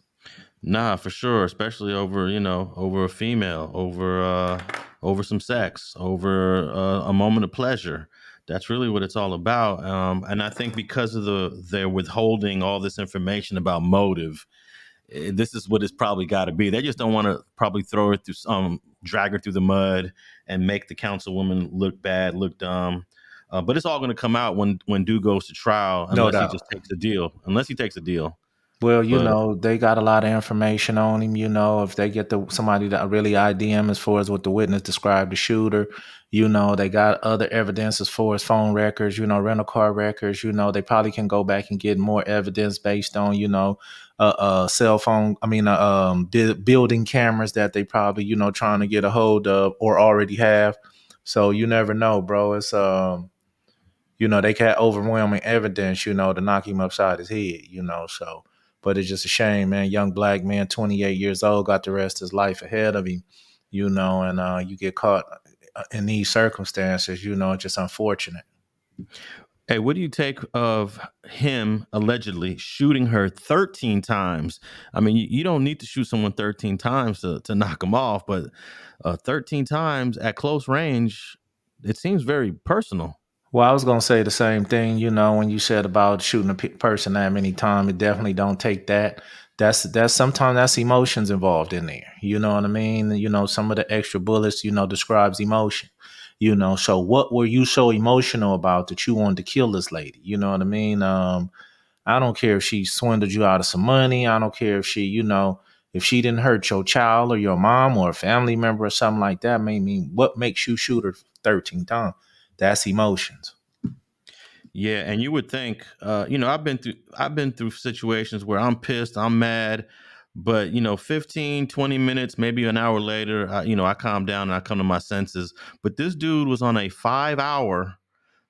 Nah, for sure, especially over you know over a female, over uh, over some sex, over uh, a moment of pleasure. That's really what it's all about. Um, and I think because of the they're withholding all this information about motive, eh, this is what it's probably got to be. They just don't want to probably throw her through some drag her through the mud and make the councilwoman look bad, look dumb. Uh, but it's all going to come out when when dude goes to trial, No unless doubt. he just takes a deal. Unless he takes a deal. Well, you But- know, they got a lot of information on him. You know, if they get the somebody to really ID him as far as what the witness described the shooter, you know, they got other evidence as far as phone records, you know, rental car records. You know, they probably can go back and get more evidence based on, you know, uh, uh cell phone. I mean, uh, um, bu- building cameras that they probably, you know, trying to get a hold of or already have. So you never know, bro. It's um, you know, they got overwhelming evidence, you know, to knock him upside his head, you know. So, but it's just a shame, man. Young black man, 28 years old, got the rest of his life ahead of him, you know, and uh, you get caught uh, in these circumstances, you know, it's just unfortunate. Hey, what do you take of him allegedly shooting her 13 times? I mean, you, don't need to shoot someone 13 times to, to knock them off, but uh, 13 times at close range, it seems very personal. Well, I was gonna say the same thing. You know, when you said about shooting a pe- person that many times, it definitely don't take that. That's that's sometimes that's emotions involved in there. You know what I mean? You know, some of the extra bullets, you know, describes emotion. You know, so what were you so emotional about that you wanted to kill this lady? You know what I mean? Um, I don't care if she swindled you out of some money. I don't care if she, you know, if she didn't hurt your child or your mom or a family member or something like that. I mean, what makes you shoot her 13 times? That's emotions. Yeah, and you would think, uh, you know, I've been through I've been through situations where I'm pissed, I'm mad, but you know, 15, 20 minutes, maybe an hour later, I, you know, I calm down and I come to my senses. But this dude was on a 5-hour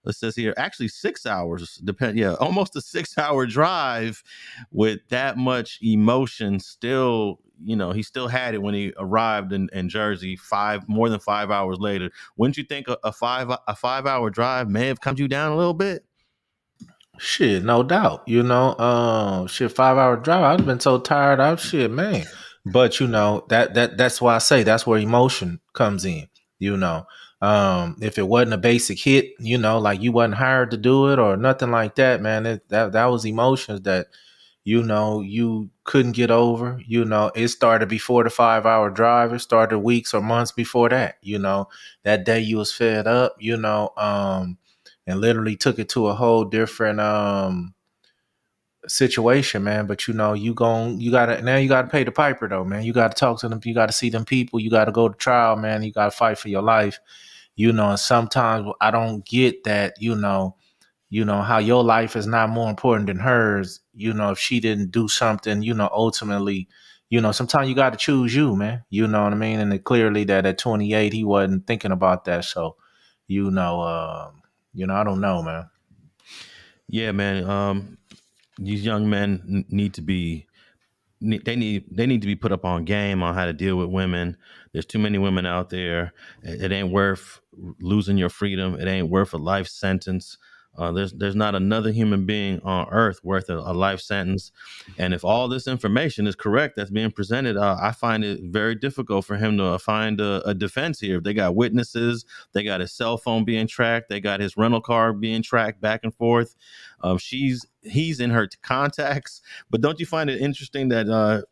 it says here actually 6 hours, depend yeah, almost a 6-hour drive with that much emotion still you know he still had it when he arrived in, in Jersey five more than five hours later. Wouldn't you think a, a five a five hour drive may have calmed you down a little bit? Shit, no doubt. You know, uh, shit, five hour drive. I've been so tired out. Shit, man. But you know that that that's why I say that's where emotion comes in. You know, um, if it wasn't a basic hit, you know, like you wasn't hired to do it or nothing like that, man. It, that that was emotions that you know you couldn't get over. You know, it started before the five hour drive. It started weeks or months before that. You know, that day you was fed up. You know, um and literally took it to a whole different um situation, man. But you know, you gon' you gotta now you gotta pay the piper though, man. You gotta talk to them, you gotta see them people, you gotta go to trial, man. You gotta fight for your life. You know, and sometimes I don't get that, you know, you know, how your life is not more important than hers, you know, if she didn't do something, you know, ultimately, you know, sometimes you gotta choose you, man. You know what I mean? And it clearly that at 28 he wasn't thinking about that. So, you know, um, you know, I don't know, man. Yeah, man. Um, these young men need to be. They need they need to be put up on game on how to deal with women. There's too many women out there. It, it ain't worth losing your freedom. It ain't worth a life sentence. Uh, there's there's not another human being on earth worth a, a life sentence. And if all this information is correct that's being presented, uh, I find it very difficult for him to find a, a defense here. If they got witnesses, they got his cell phone being tracked, they got his rental car being tracked back and forth. Um, she's he's in her contacts, but don't you find it interesting that uh,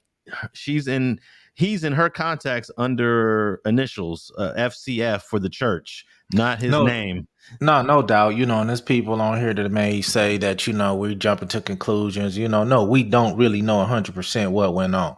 she's in he's in her contacts under initials uh, FCF for the church, not his No. name. No, no doubt. You know, and there's people on here that may say that, you know, we're jumping to conclusions. You know, no, we don't really know 100% what went on.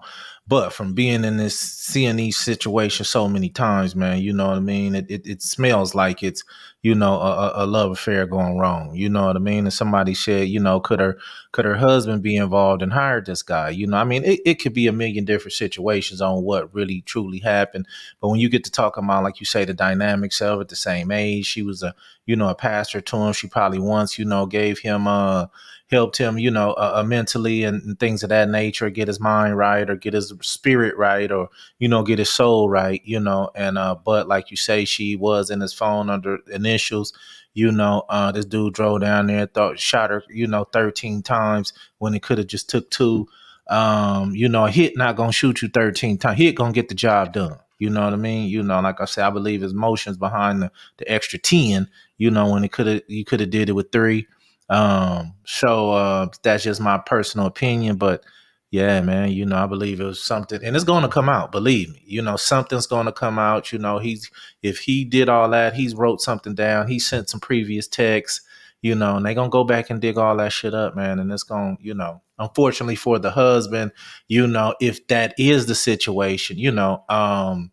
But from being in this, seeing these situations so many times, man, you know what I mean? It, it, it smells like it's, you know, a, a love affair going wrong. You know what I mean? And somebody said, you know, could her could her husband be involved and hired this guy? You know, I mean, it, it could be a million different situations on what really truly happened. But when you get to talk about, like you say, the dynamics of it, the same age, she was a, you know, a pastor to him. She probably once, you know, gave him uh helped him, you know, uh, uh, mentally and, and, things of that nature, get his mind right or get his spirit right or, you know, get his soul right, you know. And, uh, but like you say, she was in his phone under initials, you know, uh, this dude drove down there, thought, shot her, you know, 13 times when it could have just took two. Um, you know, a hit not gonna shoot you 13 times. Hit gonna get the job done. You know what I mean? You know, like I said, I believe his motions behind the, the extra 10, you know, when it could have you could have did it with three um, so uh, that's just my personal opinion, but yeah, man, you know, I believe it was something, and it's going to come out. Believe me, you know, something's going to come out. You know, he's if he did all that, he's wrote something down. He sent some previous texts, you know, and they're gonna go back and dig all that shit up, man. And it's gonna, you know, unfortunately for the husband, you know, if that is the situation, you know, um,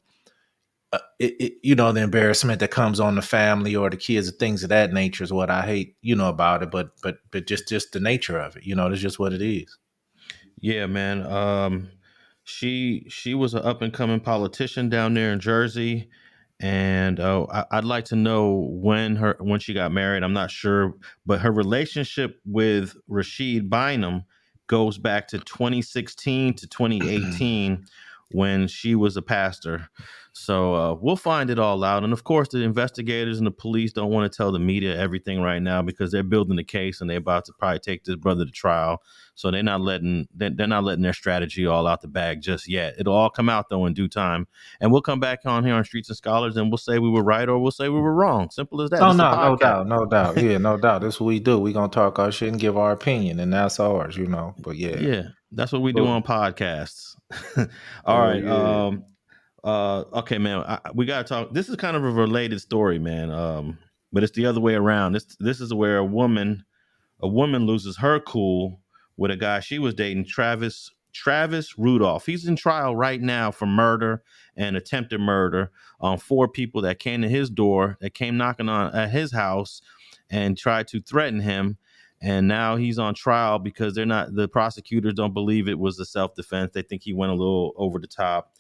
uh, it, it, you know, the embarrassment that comes on the family or the kids and things of that nature is what I hate, you know, about it. But but but just just the nature of it, you know, it's just what it is. Yeah, man. Um, she she was an up and coming politician down there in Jersey, and uh, I, would like to know when her when she got married. I'm not sure, but her relationship with Rashid Bynum goes back to 2016 to 2018 when she was a pastor. So uh, we'll find it all out. And of course, the investigators and the police don't want to tell the media everything right now because they're building the case and they're about to probably take this brother to trial. So they're not letting they're not letting their strategy all out the bag just yet. It'll all come out though in due time. And we'll come back on here on Streets and Scholars and we'll say we were right or we'll say we were wrong. Simple as that. Oh no, no doubt, no doubt. Yeah, no doubt. That's what we do. We're gonna talk our shit and give our opinion, and that's ours, you know. But yeah, yeah, that's what we do on podcasts. all oh, right. Yeah. Um, uh, okay, man, I, we gotta talk. This is kind of a related story, man. Um, but it's the other way around. This this is where a woman, a woman loses her cool with a guy she was dating, Travis Travis Rudolph. He's in trial right now for murder and attempted murder on four people that came to his door, that came knocking on at his house and tried to threaten him. And now he's on trial because they're not the prosecutors don't believe it was a self defense. They think he went a little over the top.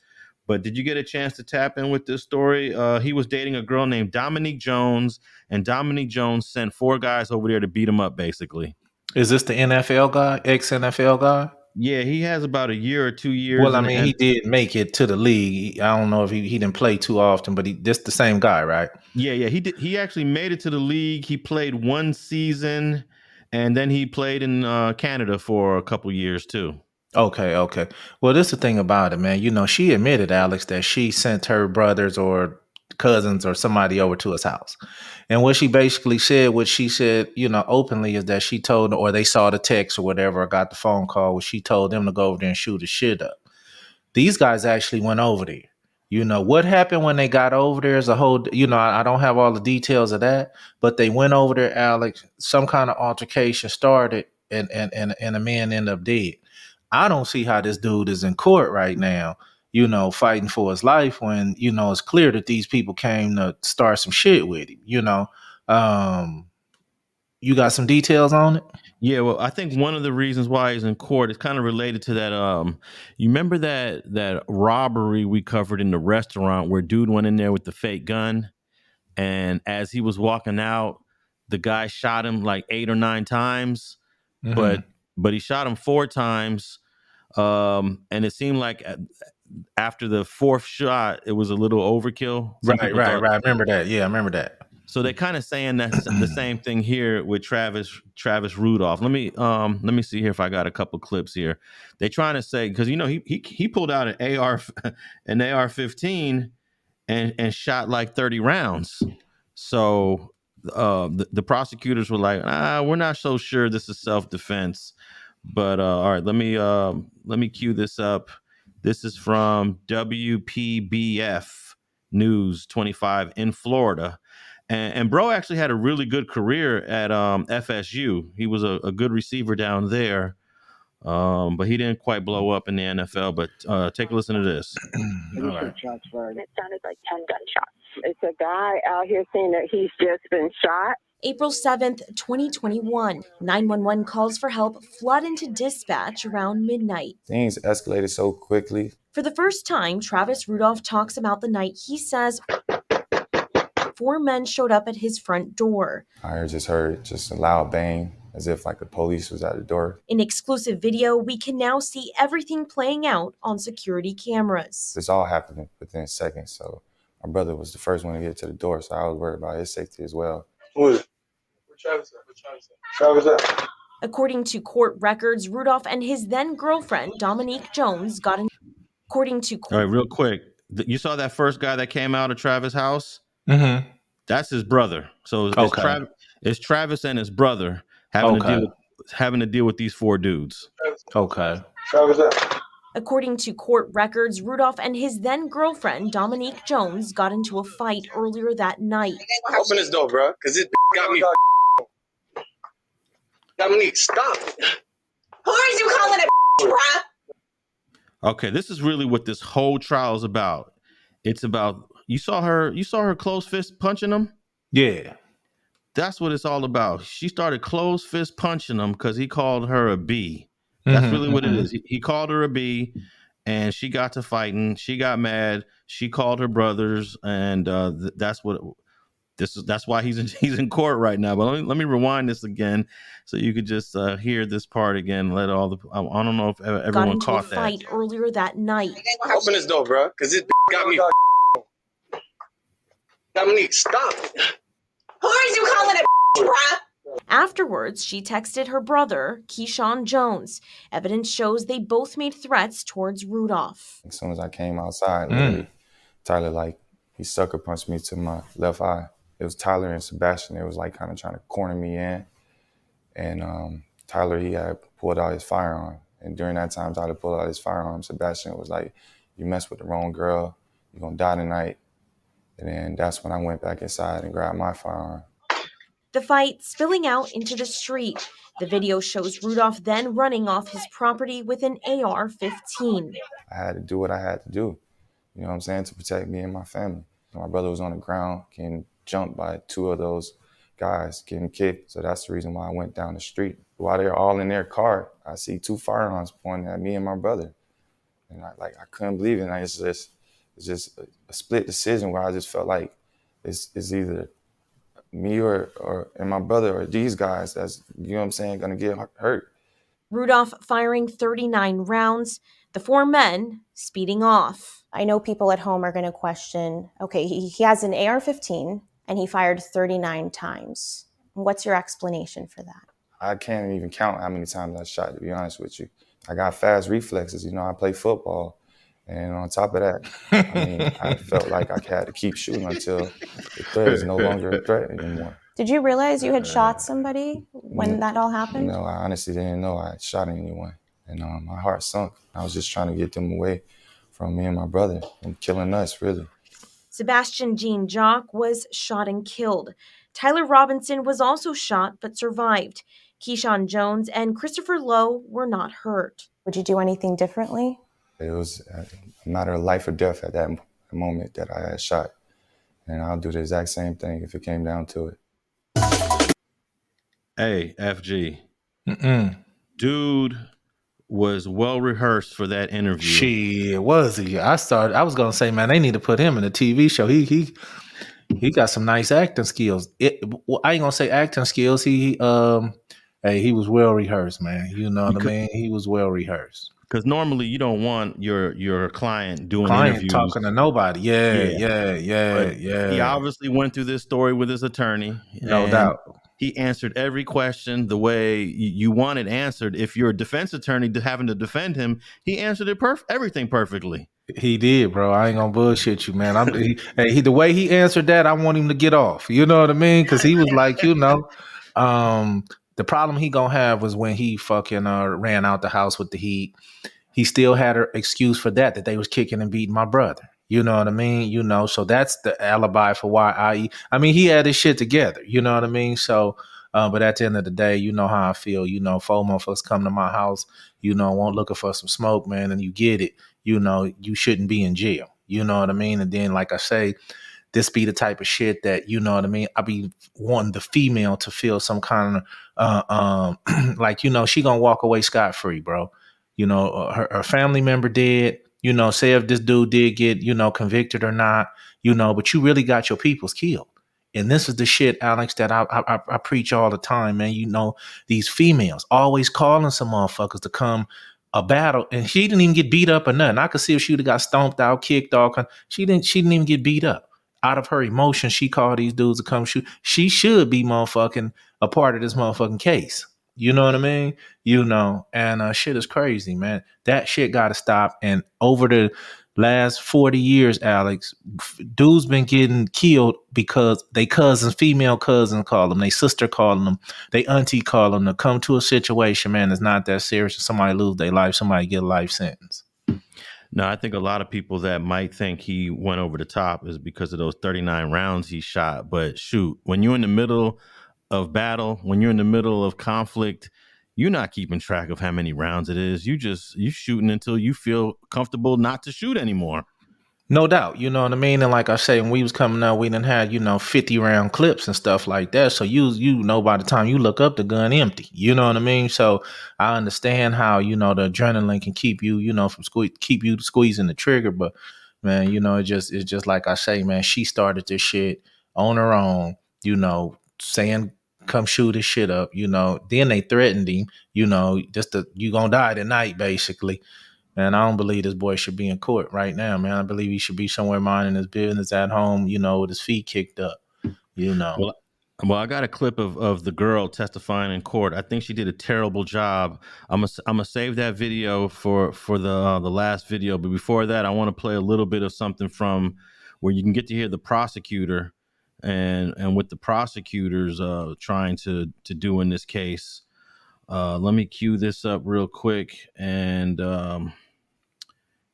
But did you get a chance to tap in with this story? Uh, he was dating a girl named Dominique Jones, and Dominique Jones sent four guys over there to beat him up, basically. Is this the NFL guy, ex NFL guy? Yeah, he has about a year or two years. Well, I mean, he did make it to the league. I don't know if he, he didn't play too often, but he this the same guy, right? Yeah, yeah. He did. He actually made it to the league. He played one season, and then he played in uh, Canada for a couple years too. Okay, okay. Well, this is the thing about it, man. You know, she admitted, Alex, that she sent her brothers or cousins or somebody over to his house. And what she basically said, what she said, you know, openly is that she told, or they saw the text or whatever, or got the phone call where she told them to go over there and shoot the shit up. These guys actually went over there. You know, what happened when they got over there is a whole, you know, I, I don't have all the details of that, but they went over there, Alex, some kind of altercation started and, and, and, and a man ended up dead. I don't see how this dude is in court right now, you know, fighting for his life when, you know, it's clear that these people came to start some shit with him, you know. Um you got some details on it? Yeah, well, I think one of the reasons why he's in court is kind of related to that. Um, you remember that that robbery we covered in the restaurant where dude went in there with the fake gun, and as he was walking out, the guy shot him like eight or nine times, mm-hmm. but but he shot him four times um, and it seemed like after the fourth shot, it was a little overkill. Some right, right, right. I remember that. Yeah, I remember that. So they're kind of saying that the same thing here with Travis Travis Rudolph. Let me um let me see here if I got a couple clips here. They're trying to say because you know he he he pulled out an AR an AR fifteen and and shot like thirty rounds. So uh the, the prosecutors were like, ah, we're not so sure this is self defense. But uh, all right, let me uh, let me cue this up. This is from WPBF News 25 in Florida. And, and Bro actually had a really good career at um, FSU. He was a, a good receiver down there. Um, but he didn't quite blow up in the NFL. But uh, take a listen to this. Shots fired. It sounded like 10 gunshots. It's a guy out here saying that he's just been shot. April 7th, 2021. 911 calls for help flood into dispatch around midnight. Things escalated so quickly. For the first time, Travis Rudolph talks about the night he says four men showed up at his front door. I just heard just a loud bang as if like the police was at the door. In exclusive video, we can now see everything playing out on security cameras. This all happened within seconds. So my brother was the first one to get to the door, so I was worried about his safety as well. Who is it? Where Travis at? Travis at? Travis at? According to court records, Rudolph and his then girlfriend, Dominique Jones, got in. According to All right, real quick. You saw that first guy that came out of Travis' house? Mm-hmm. That's his brother. So it's, Okay. Travis, it's Travis and his brother having to deal with, having to deal with these four dudes. Okay. Travis at? According to court records, Rudolph and his then girlfriend, Dominique Jones, got into a fight earlier that night. Open this door, bro, because this got me. Dominique, stop. Who are you calling it, bruh? Okay, this is really what this whole trial is about. It's about you saw her you saw her close fist punching him. Yeah. That's what it's all about. She started close fist punching him because he called her a B. That's Mhm, really what mhm. it is. He, he called her a B, and she got to fighting. She got mad. She called her brothers, and uh, th- that's what this is. That's why he's in, he's in court right now. But let me let me rewind this again so you could just uh, hear this part again. Let all the I, I don't know if e- Got everyone into a caught that. fight earlier that night. Open this door, bro, because this got me. Dominique, stop. Who are you calling it, bruh? Afterwards, she texted her brother, Keyshawn Jones. Evidence shows they both made threats towards Rudolph. As soon as I came outside, Mm. Tyler like he sucker punched me to my left eye. It was Tyler and Sebastian. It was like kind of trying to corner me in, and um, Tyler he had pulled out his firearm. And during that time, Tyler pulled out his firearm. Sebastian was like, "You mess with the wrong girl, you're gonna die tonight." And then that's when I went back inside and grabbed my firearm. The fight spilling out into the street. The video shows Rudolph then running off his property with an AR 15. I had to do what I had to do, you know what I'm saying, to protect me and my family. My brother was on the ground getting jumped by two of those guys getting kicked. So that's the reason why I went down the street. While they're all in their car, I see two firearms pointing at me and my brother. And I like I couldn't believe it. And it's just it's just a, a split decision where I just felt like it's, it's either me or, or and my brother or these guys that's you know what I'm saying gonna get hurt. Rudolph firing 39 rounds, the four men speeding off. I know people at home are going to question okay, he, he has an AR 15 and he fired 39 times. What's your explanation for that? I can't even count how many times I shot, to be honest with you. I got fast reflexes. You know, I play football. And on top of that, I mean, I felt like I had to keep shooting until the threat is no longer a threat anymore. Did you realize you had shot somebody when that all happened? No, I honestly didn't know I shot anyone. And um, my heart sunk. I was just trying to get them away from me and my brother and killing us, really. Sebastian Jean Jacques was shot and killed. Tyler Robinson was also shot but survived. Keyshawn Jones and Christopher Lowe were not hurt. Would you do anything differently? It was a matter of life or death at that moment that I had shot. And I'll do the exact same thing if it came down to it. Hey, FG. Mm-mm. Dude was well rehearsed for that interview. She was he? I started. I was gonna say, man, they need to put him in a TV show. He he he got some nice acting skills. It, well, I ain't gonna say acting skills. He um, hey, he was well rehearsed, man. You know what I mean? He was well rehearsed. Because normally you don't want your your client doing Client interviews. talking to nobody. Yeah, yeah, yeah, But yeah. He obviously went through this story with his attorney. No doubt. He answered every question the way you want it answered. If you're a defense attorney having to defend him, he answered it perf- everything perfectly. He did, bro. I ain't gonna bullshit you, man. I'm he, hey, he, the way he answered that, I want him to get off. You know what I mean? Because he was like, you know, um, the problem he gonna have was when he fucking uh, ran out the house with the heat. He still had an excuse for that that they was kicking and beating my brother. You know what I mean? You know, so that's the alibi for why I. I mean, he had his shit together. You know what I mean? So, Uh, but at the end of the day, you know how I feel. You know, four motherfuckers come to my house, you know, want looking for some smoke, man, and you get it. You know, you shouldn't be in jail. You know what I mean? And then, like I say, this be the type of shit that you know what I mean. I be wanting the female to feel some kind of uh, um, like you know she gonna walk away scot free, bro. You know, uh, her, her family member did. You know, say if this dude did get you know convicted or not. You know, but you really got your peoples killed. And this is the shit, Alex, that I, I I preach all the time, man. You know, these females always calling some motherfuckers to come a battle, and she didn't even get beat up or nothing. I could see if she would have got stomped out, kicked off. She didn't. She didn't even get beat up. Out of her emotion, she called these dudes to come shoot. She should be motherfucking a part of this motherfucking case. You know what I mean? You know, and uh, shit is crazy, man. That shit got to stop. And over the last 40 years, Alex, dudes been getting killed because they cousins, female cousins call them, they sister calling them, they auntie call them to come to a situation, man, it's not that serious. Somebody lose their life, somebody get a life sentence. No, I think a lot of people that might think he went over the top is because of those 39 rounds he shot. But shoot, when you're in the middle of battle, when you're in the middle of conflict, you're not keeping track of how many rounds it is. You just you shooting until you feel comfortable not to shoot anymore. No doubt, you know what I mean. And like I say, when we was coming out, we didn't have you know fifty round clips and stuff like that. So you you know by the time you look up, the gun empty. You know what I mean. So I understand how you know the adrenaline can keep you you know from sque- keep you squeezing the trigger. But man, you know it just it's just like I say, man. She started this shit on her own. You know, saying come shoot his shit up, you know. Then they threatened him, you know, just to, you gonna die tonight, basically. And I don't believe this boy should be in court right now, man. I believe he should be somewhere minding his business at home, you know, with his feet kicked up, you know. Well, well, I got a clip of, of the girl testifying in court. I think she did a terrible job. I'm gonna I'm gonna save that video for for the uh, the last video. But before that, I want to play a little bit of something from where you can get to hear the prosecutor and and with the prosecutors uh, trying to to do in this case. Uh, let me cue this up real quick, and um,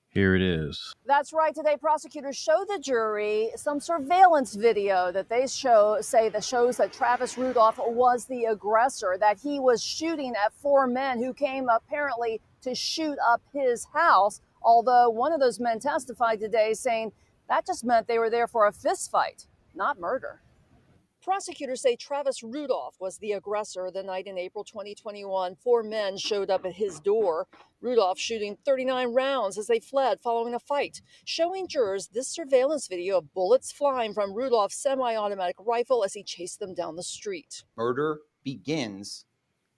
here it is. That's right. Today, prosecutors show the jury some surveillance video that they show say that shows that Travis Rudolph was the aggressor, that he was shooting at four men who came apparently to shoot up his house. Although one of those men testified today saying that just meant they were there for a fist fight not murder. Prosecutors say Travis Rudolph was the aggressor the night in April 2021. Four men showed up at his door, Rudolph shooting 39 rounds as they fled following a fight, showing jurors this surveillance video of bullets flying from Rudolph's semi automatic rifle as he chased them down the street. Murder begins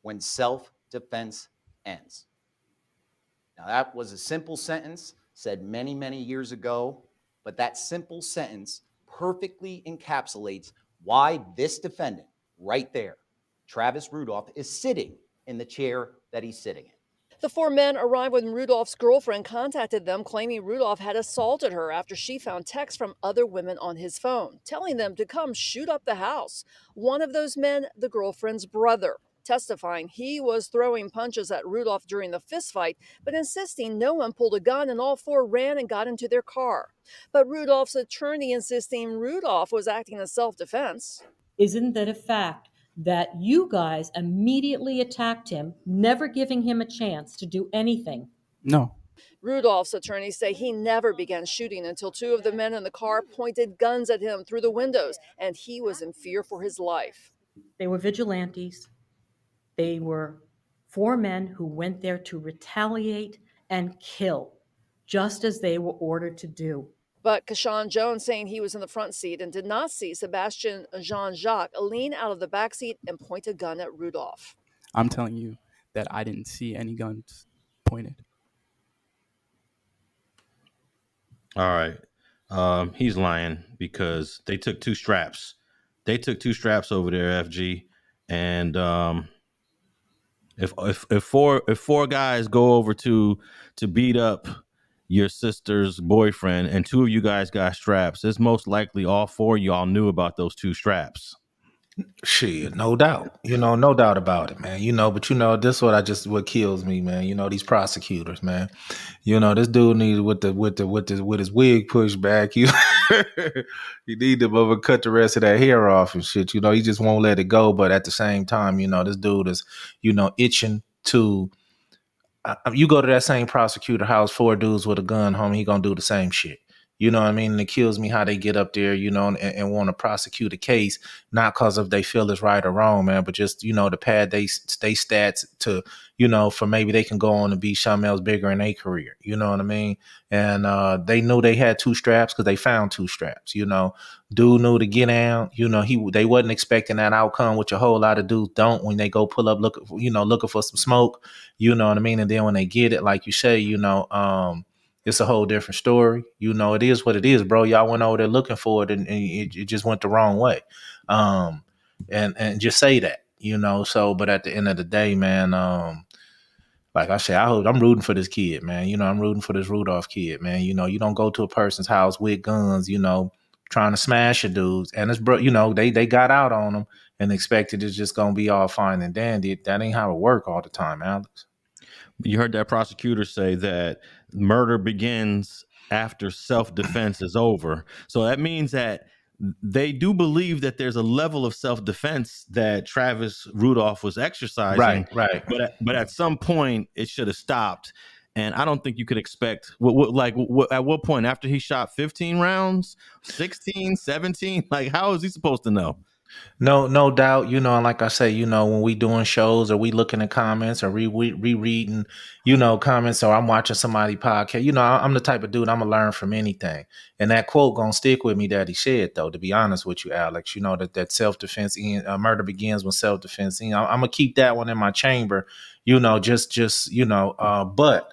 when self defense ends. Now, that was a simple sentence said many, many years ago, but that simple sentence perfectly encapsulates why this defendant right there, Travis Rudolph, is sitting in the chair that he's sitting in. The four men arrived when Rudolph's girlfriend contacted them, claiming Rudolph had assaulted her after she found texts from other women on his phone, telling them to come shoot up the house. One of those men, the girlfriend's brother testifying he was throwing punches at Rudolph during the fistfight, but insisting no one pulled a gun and all four ran and got into their car. But Rudolph's attorney insisting Rudolph was acting in self defense. Isn't that a fact? That you guys immediately attacked him, never giving him a chance to do anything. No. Rudolph's attorneys say he never began shooting until two of the men in the car pointed guns at him through the windows, and he was in fear for his life. They were vigilantes. They were four men who went there to retaliate and kill, just as they were ordered to do. But Kashawn Jones saying he was in the front seat and did not see Sebastian Jean Jacques lean out of the back seat and point a gun at Rudolph. I'm telling you that I didn't see any guns pointed. All right. Um, he's lying because they took two straps. They took two straps over there, FG, and um, if if if four if four guys go over to to beat up your sister's boyfriend and two of you guys got straps, it's most likely all four y'all knew about those two straps. Shit, no doubt. You know, no doubt about it, man. You know, but you know, this is what I just what kills me, man. You know, these prosecutors, man. You know, this dude needs with the with the with the with his wig pushed back. You he need to mother cut the rest of that hair off and shit. You know, he just won't let it go. But at the same time, you know, this dude is, you know, itching to. Uh, you go to that same prosecutor house, four dudes with a gun, homie. He gonna do the same shit. You know what I mean? And it kills me how they get up there, you know, and, and want to prosecute a case, not because of they feel it's right or wrong, man, but just, you know, to pad they stay stats to, you know, for maybe they can go on and be else bigger in their career. You know what I mean? And uh, they knew they had two straps because they found two straps, you know. Dude knew to get down, you know, he they wasn't expecting that outcome, which a whole lot of dudes don't when they go pull up looking you know, looking for some smoke, you know what I mean? And then when they get it, like you say, you know, um, it's a whole different story. You know, it is what it is, bro. Y'all went over there looking for it, and, and it, it, just went the wrong way. Um, and and just say that, you know. So, but at the end of the day, man, um, like I said, I hope I'm rooting for this kid, man. You know, I'm rooting for this Rudolph kid, man. You know, you don't go to a person's house with guns, you know, trying to smash a dudes, and it's bro, you know, they they got out on them and expected it's just gonna be all fine and dandy. That ain't how it work all the time, Alex. You heard that prosecutor say that murder begins after self defense is over. So that means that they do believe that there's a level of self defense that Travis Rudolph was exercising. Right, right. But at, but at some point it should have stopped. And I don't think you could expect what, what like what, at what point after he shot 15 rounds, 16, 17, like how is he supposed to know? No, no doubt. You know, and like I say, you know, when we doing shows or we looking at comments or re rereading, you know, comments or I'm watching somebody podcast, you know, I'm the type of dude I'm gonna learn from anything. And that quote gonna stick with me that he said though. To be honest with you, Alex, you know that that self defense, uh, murder begins when self defense. You know, I'm gonna keep that one in my chamber. You know, just just you know, uh, but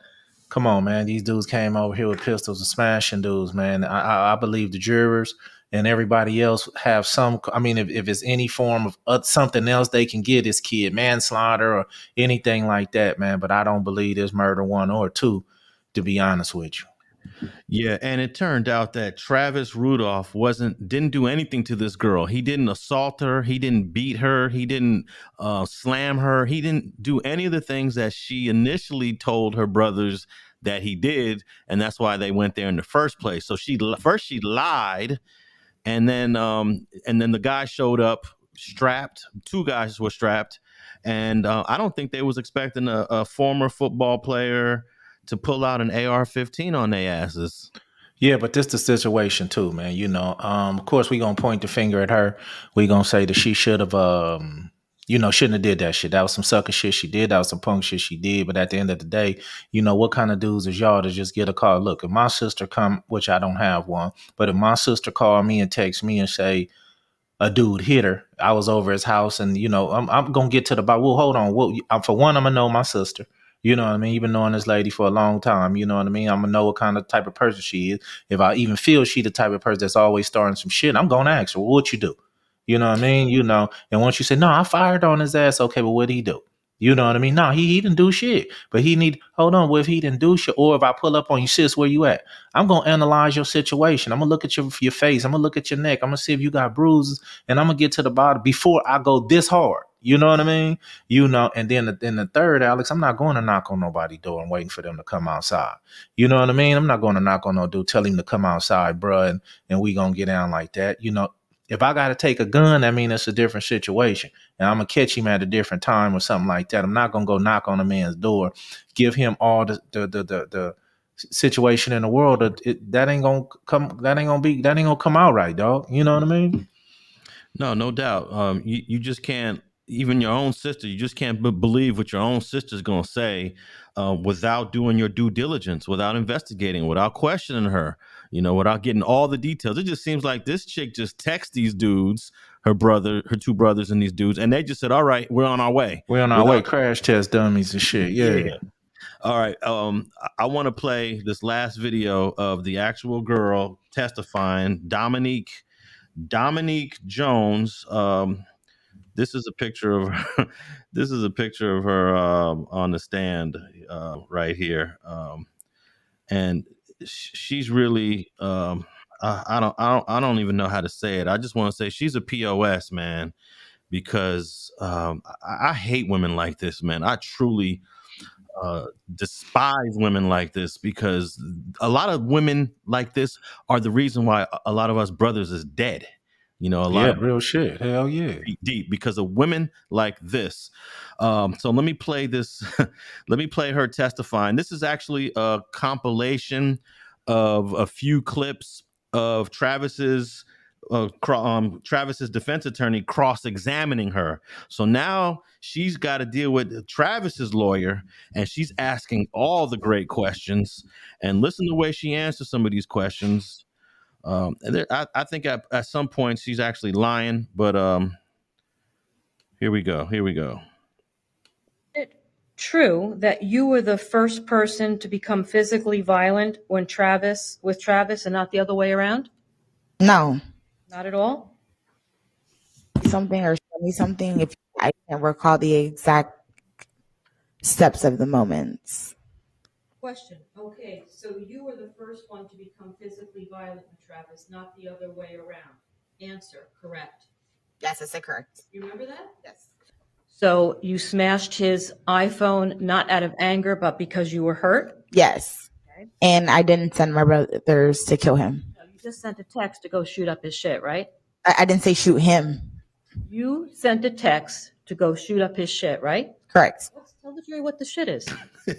come on, man, these dudes came over here with pistols and smashing dudes, man. I, I, I believe the jurors and everybody else have some i mean if, if it's any form of uh, something else they can get this kid manslaughter or anything like that man but i don't believe there's murder one or two to be honest with you yeah, and it turned out that Travis Rudolph wasn't didn't do anything to this girl. He didn't assault her. He didn't beat her. He didn't uh, slam her. He didn't do any of the things that she initially told her brothers that he did, and that's why they went there in the first place. So she first she lied and then um, and then the guy showed up strapped. Two guys were strapped, and uh, I don't think they was expecting a, a former football player to pull out an AR-15 on their asses. Yeah, but this the situation too, man. You know, um, of course we gonna point the finger at her. We gonna say that she should have um, you know, shouldn't have did that shit. That was some sucker shit she did. That was some punk shit she did. But at the end of the day, you know, what kind of dudes is y'all to just get a call? Look, if my sister come, which I don't have one, but if my sister call me and text me and say a dude hit her, I was over his house and, you know, I'm, I'm to get to the bottom. Well, hold on. Well, for one, I'm to know my sister. You know what I mean? You've been knowing this lady for a long time. You know what I mean? I'm gonna know what kind of type of person she is. If I even feel she the type of person that's always starting some shit, I'm gonna ask her, well, what you do? You know what I mean? You know, and once you say, no, I fired on his ass, okay, but what did he do? You know what I mean? No, he, he didn't do shit. But he need hold on. Well, if he didn't do shit, or if I pull up on you, sis, where you at? I'm gonna analyze your situation. I'm gonna look at your your face. I'm gonna look at your neck. I'm gonna see if you got bruises, and I'm gonna get to the bottom before I go this hard. You know what I mean? You know, and then then the third, Alex, I'm not going to knock on nobody's door and waiting for them to come outside. You know what I mean? I'm not going to knock on no dude, tell him to come outside, bruh, and, and we gonna get down like that. You know, if I got to take a gun, I mean it's a different situation, and I'm gonna catch him at a different time or something like that. I'm not gonna go knock on a man's door, give him all the the the the, the situation in the world. It, that ain't gonna come. That ain't gonna be. That ain't gonna come out right, dog. You know what I mean? No, no doubt. Um, you you just can't. Even your own sister, you just can't b- believe what your own sister's gonna say uh, without doing your due diligence, without investigating, without questioning her you know, without getting all the details. It just seems like this chick just texts these dudes, her brother, her two brothers, and these dudes, and they just said, "All right, we're on our way. We're on our without- way. Crash test dummies and shit." yeah. yeah. All right. Um, I want to play this last video of the actual girl testifying, Dominique, Dominique Jones. Um, this is a picture of her, this is a picture of her um, on the stand uh, right here, um, and she's really um I, I don't I don't I don't even know how to say it. I just want to say she's a POS man because um I, I hate women like this, man. I truly uh, despise women like this because a lot of women like this are the reason why a- a lot of us brothers is dead. You know, a lot Yeah, of real shit. Hell yeah. deep, because of women like this. Um, so let me play this. let me play her testifying. This is actually a compilation of a few clips of Travis's uh, um, Travis's defense attorney cross-examining her. So now she's got to deal with Travis's lawyer, and she's asking all the great questions. And listen to the way she answers some of these questions. Um, and there, I, I think at, at some point she's actually lying, but um, here we go. Here we go. Is it true that you were the first person to become physically violent when Travis with Travis and not the other way around? No, Not at all? something or show me something if I can't recall the exact steps of the moments. Question. Okay, so you were the first one to become physically violent with Travis, not the other way around. Answer, correct. Yes, that's correct. You remember that? Yes. So you smashed his iPhone not out of anger, but because you were hurt? Yes. Okay. And I didn't send my brothers to kill him. No, You just sent a text to go shoot up his shit, right? I, I didn't say shoot him. You sent a text to go shoot up his shit, right? Correct. Let's tell the jury what the shit is.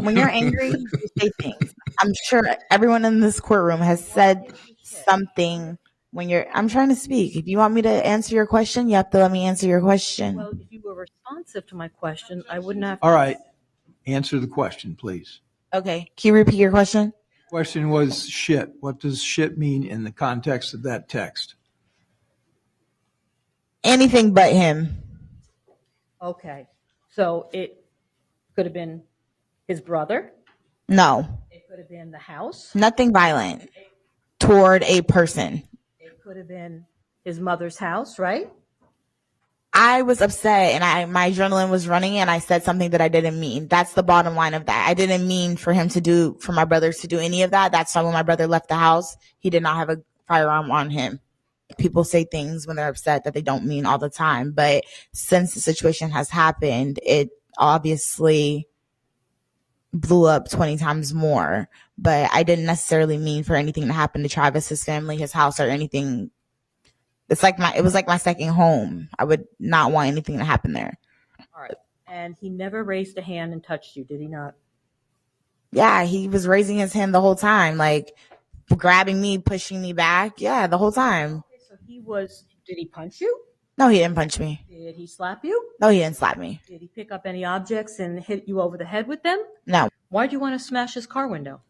When you're angry, you say things. I'm sure everyone in this courtroom has said something when you're. I'm trying to speak. If you want me to answer your question, you have to let me answer your question. Well, if you were responsive to my question, I wouldn't have. All right. Answer the question, please. Okay. Can you repeat your question? Question was shit. What does shit mean in the context of that text? Anything but him. Okay, so it could have been his brother. No. It could have been the house. Nothing violent toward a person. It could have been his mother's house, right? I was upset and I my adrenaline was running and I said something that I didn't mean. That's the bottom line of that. I didn't mean for him to do for my brothers to do any of that. That's why when my brother left the house, he did not have a firearm on him. People say things when they're upset that they don't mean all the time, but since the situation has happened, it obviously blew up 20 times more. But I didn't necessarily mean for anything to happen to Travis, his family, his house, or anything it's like my it was like my second home. I would not want anything to happen there. All right. And he never raised a hand and touched you, did he not? Yeah, he was raising his hand the whole time, like grabbing me, pushing me back. Yeah, the whole time. He was. Did he punch you? No, he didn't punch me. Did he slap you? No, he didn't slap me. Did he pick up any objects and hit you over the head with them? No. Why'd you want to smash his car window?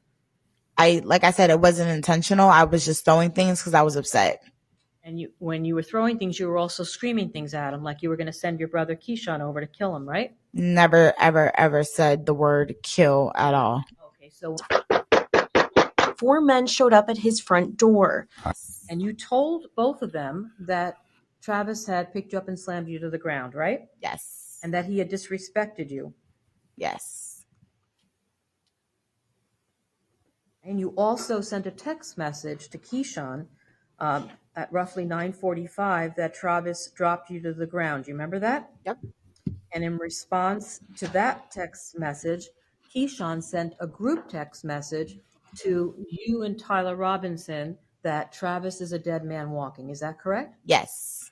I like I said, it wasn't intentional. I was just throwing things because I was upset. And you, when you were throwing things, you were also screaming things at him, like you were going to send your brother Keyshawn over to kill him, right? Never, ever, ever said the word kill at all. Okay, so Four men showed up at his front door. and you told both of them that Travis had picked you up and slammed you to the ground, right? Yes. And that he had disrespected you. Yes. And you also sent a text message to Keyshawn um, at roughly 9:45 that Travis dropped you to the ground. You remember that? Yep. And in response to that text message, Keyshawn sent a group text message to you and Tyler Robinson that Travis is a dead man walking. Is that correct? Yes.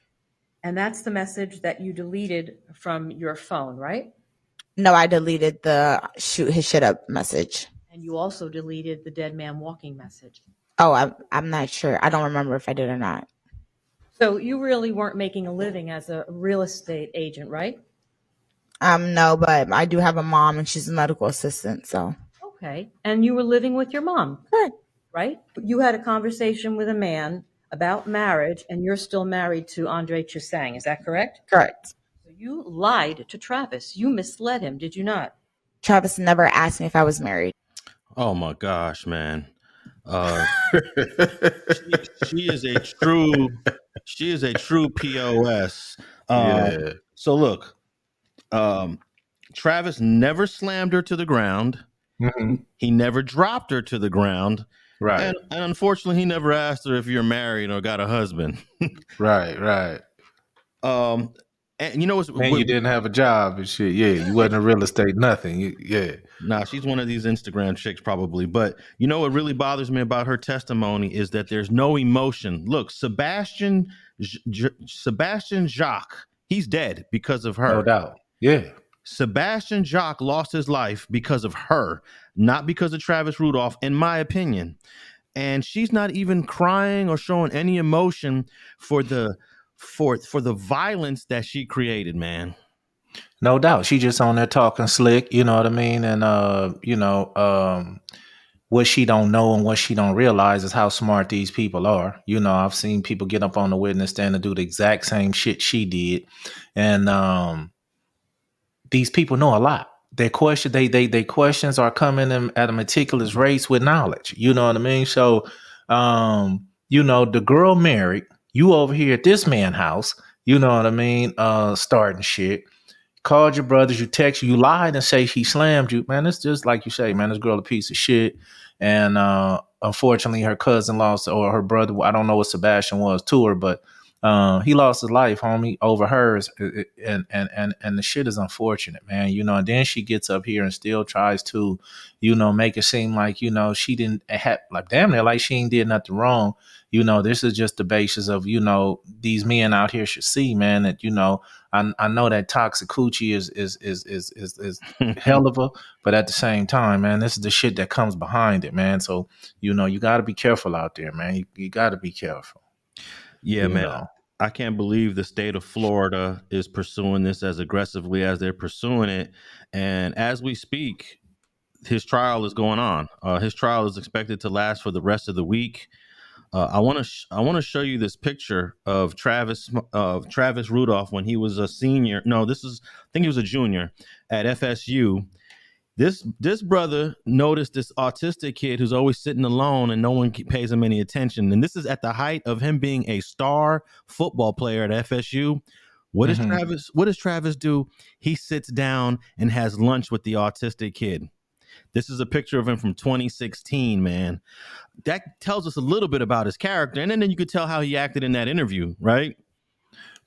And that's the message that you deleted from your phone, right? No, I deleted the shoot his shit up message. And you also deleted the dead man walking message. Oh, I'm I'm not sure. I don't remember if I did or not. So you really weren't making a living as a real estate agent, right? Um, no, but I do have a mom and she's a medical assistant, so Okay. And you were living with your mom. Correct. Right? You had a conversation with a man about marriage and you're still married to Andre Chusang. Is that correct? correct. So you lied to Travis. You misled him, did you not? Travis never asked me if I was married. Oh my gosh, man. Uh, she, she is a true, she is a true POS. Um, Yeah. So look, um, Travis never slammed her to the ground. He never dropped her to the ground. Right. And, and unfortunately, he never asked her if you're married or got a husband. right, right. Um, And you know what's Man, what- you didn't have a job and shit. Yeah, you wasn't in real estate, nothing. You, yeah. Nah, she's one of these Instagram chicks probably. But you know what really bothers me about her testimony is that there's no emotion. Look, Sebastian J- J- Sebastian Jacques, he's dead because of her. No doubt. Yeah. Sebastian Jacques lost his life because of her, not because of Travis Rudolph, in my opinion. And she's not even crying or showing any emotion for the for for the violence that she created, man. No doubt. She just on there talking slick, you know what I mean? And uh, you know, um what she don't know and what she don't realize is how smart these people are. You know, I've seen people get up on the witness stand and do the exact same shit she did. And um these people know a lot. Their question, they they they questions are coming in at a meticulous race with knowledge. You know what I mean? So, um, you know, the girl married. You over here at this man house. You know what I mean? Uh, starting shit. Called your brothers. You text. You lied and say he slammed you. Man, it's just like you say, man. This girl a piece of shit. And uh, unfortunately, her cousin lost, or her brother. I don't know what Sebastian was to her, but uh, he lost his life, homie, over hers, and and and and the shit is unfortunate, man. You know, and then she gets up here and still tries to, you know, make it seem like you know she didn't have like damn near like she ain't did nothing wrong. You know, this is just the basis of you know these men out here should see, man, that you know I I know that toxic coochie is is is is is, is hell of a, but at the same time, man, this is the shit that comes behind it, man. So you know you got to be careful out there, man. You, you got to be careful. Yeah, You man. know. I can't believe the state of Florida is pursuing this as aggressively as they're pursuing it. And as we speak, his trial is going on. Uh, his trial is expected to last for the rest of the week. Uh, I want to sh- I want to show you this picture of Travis of Travis Rudolph when he was a senior. No, this is I think he was a junior at FSU. This this brother noticed this autistic kid who's always sitting alone and no one pays him any attention. And this is at the height of him being a star football player at FSU. What does Mhm. Travis what does Travis do? He sits down and has lunch with the autistic kid. This is a picture of him from 2016, man. That tells us a little bit about his character. And then, then you could tell how he acted in that interview, right?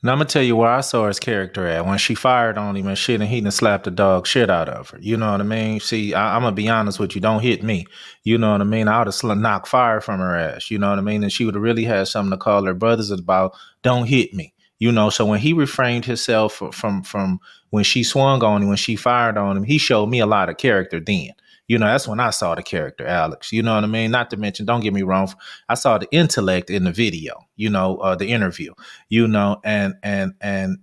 Now I'm gonna tell you where I saw his character at when she fired on him and shit, and he done slapped the dog shit out of her. You know what I mean? See, I, I'm gonna be honest with you. Don't hit me. You know what I mean? I would have sl- knocked fire from her ass. You know what I mean? And she would have really had something to call her brothers about. Don't hit me. You know. So when he refrained himself from from, from when she swung on him, when she fired on him, he showed me a lot of character then. You know, that's when I saw the character, Alex. You know what I mean? Not to mention, don't get me wrong, I saw the intellect in the video, you know, uh, the interview, you know, and and and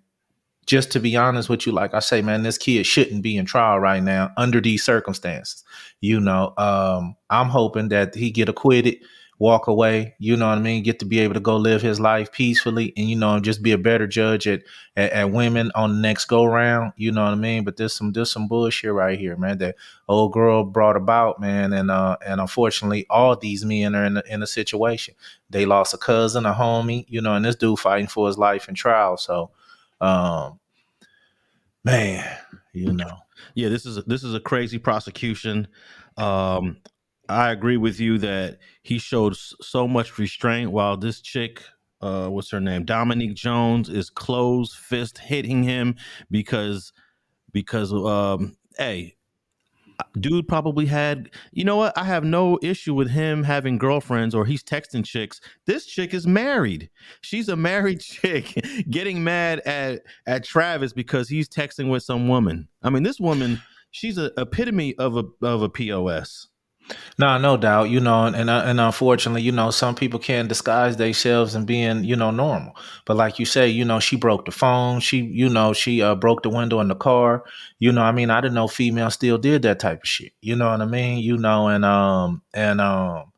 just to be honest with you, like I say, man, this kid shouldn't be in trial right now under these circumstances. You know, um, I'm hoping that he get acquitted, walk away. You know what I mean? Get to be able to go live his life peacefully, and you know, just be a better judge at at, at women on the next go round. You know what I mean? But there's some there's some bullshit right here, man. That old girl brought about, man, and uh, and unfortunately, all these men are in a, in a situation. They lost a cousin, a homie, you know, and this dude fighting for his life in trial. So, um, man, you know. Yeah, this is this is a crazy prosecution. Um, I agree with you that he showed so much restraint while this chick, uh, what's her name, Dominique Jones, is closed fist hitting him because because um, hey, dude probably had you know what? I have no issue with him having girlfriends or he's texting chicks. This chick is married. She's a married chick getting mad at at travis because he's texting with some woman. I mean this woman she's an epitome of a of a pos No, no doubt. You know, and and, uh, and unfortunately, you know, some people can't disguise themselves and being, you know, normal. But like you say, you know, she broke the phone. She, you know, she uh, broke the window in the car. You know, I mean, I didn't know females still did that type of shit. You know what I mean? You know, and um and um.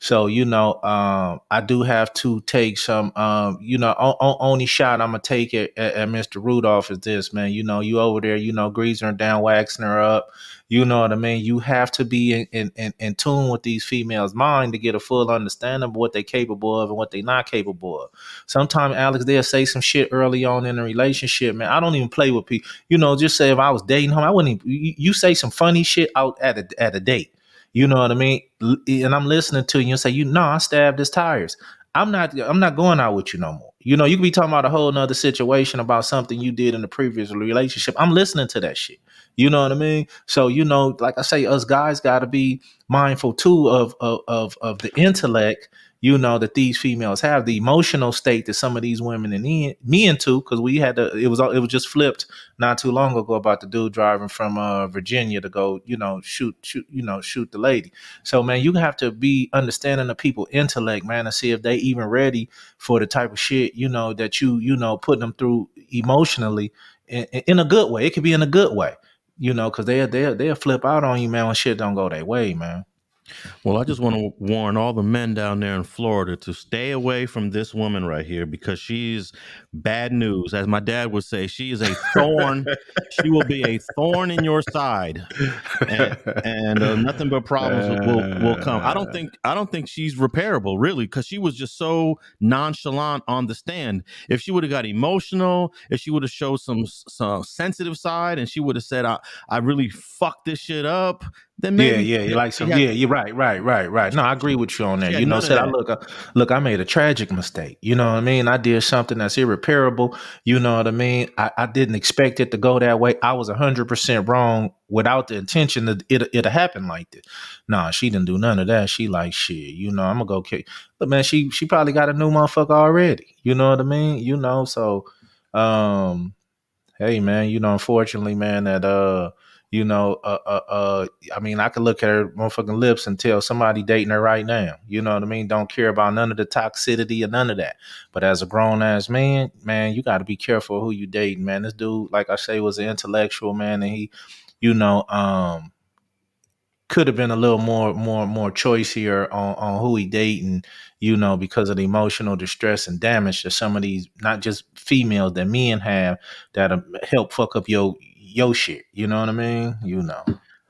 So you know, um, I do have to take some. Um, you know, o- o- only shot I'm gonna take it at, at Mr. Rudolph is this, man. You know, you over there, you know, greasing her down, waxing her up. You know what I mean? You have to be in, in, in, in tune with these females' mind to get a full understanding of what they're capable of and what they're not capable of. Sometimes, Alex, they'll say some shit early on in a relationship, man. I don't even play with people. You know, just say if I was dating him, I wouldn't even, you, you say some funny shit out at a, at a date. You know what I mean? And I'm listening to you and say, you know, I stabbed his tires. I'm not I'm not going out with you no more. You know, you could be talking about a whole nother situation about something you did in the previous relationship. I'm listening to that shit. You know what I mean? So, you know, like I say, us guys gotta be mindful too of of of, of the intellect you know that these females have the emotional state that some of these women and me into because we had to it was it was just flipped not too long ago about the dude driving from uh, Virginia to go you know shoot shoot you know shoot the lady. So man you have to be understanding the people intellect man to see if they even ready for the type of shit you know that you you know putting them through emotionally in, in a good way. It could be in a good way you know because they they they'll flip out on you man when shit don't go their way man Well, I just want to warn all the men down there in Florida to stay away from this woman right here because she's bad news. As my dad would say, she is a thorn. she will be a thorn in your side, and, and uh, nothing but problems will will come. I don't think I don't think she's repairable really because she was just so nonchalant on the stand. If she would have got emotional, if she would have showed some some sensitive side, and she would have said, "I I really fucked this shit up," then Yeah, maybe yeah, you like some. Yeah, you're right, right, right, right. No, I agree with you on that. Had You know, said I look, uh, look, I made a tragic mistake. You know what I mean? I did something that's irreparable. You know what I mean? I, I didn't expect it to go that way. I was hundred percent wrong without the intention that it it'll happen like this. Nah, she didn't do none of that. She like shit. You know, I'm gonna go kick. But man, she she probably got a new motherfucker already. You know what I mean? You know, so um hey man, you know, unfortunately, man, that uh, you know, uh, uh, uh I mean, I could look at her motherfucking lips and tell somebody dating her right now. You know what I mean? Don't care about none of the toxicity or none of that. But as a grown ass man, man, you got to be careful who you dating, man. This dude, like I say, was an intellectual man, and he, you know, um, could have been a little more more more choice here on, on who he dating, you know, because of the emotional distress and damage that some of these not just females that men have that help fuck up your your shit. You know what I mean? You know.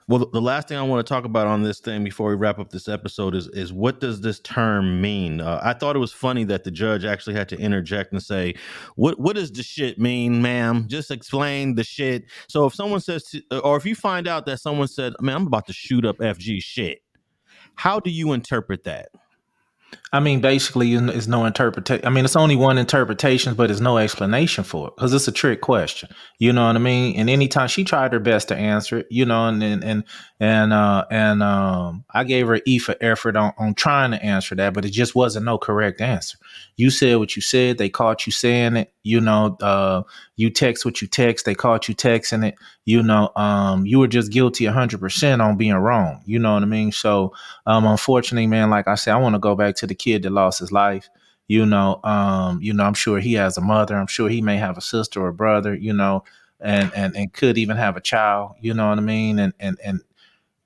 Well, the- the last thing I want to talk about on this thing before we wrap up this episode is is what does this term mean? Uh, I thought it was funny that the judge actually had to interject and say, "What what does the shit mean, ma'am? Just explain the shit." So if someone says, to, or if you find out that someone said, "Man, I'm about to shoot up FG shit," how do you interpret that? I mean, basically, it's no interpretation. I mean, it's only one interpretation, but there's no explanation for it because it's a trick question. You know what I mean? And anytime she tried her best to answer it, you know, and and and and uh, and um, I gave her E for effort on on trying to answer that, but it just wasn't no correct answer. You said what you said. They caught you saying it. You know, uh, you text what you text. They caught you texting it. You know, um, you were just guilty 100% on being wrong. You know what I mean? So, um, unfortunately, man, like I said, I want to go back to the kid that lost his life. You know, um, you know, I'm sure he has a mother. I'm sure he may have a sister or a brother. You know, and and and could even have a child. You know what I mean? And and and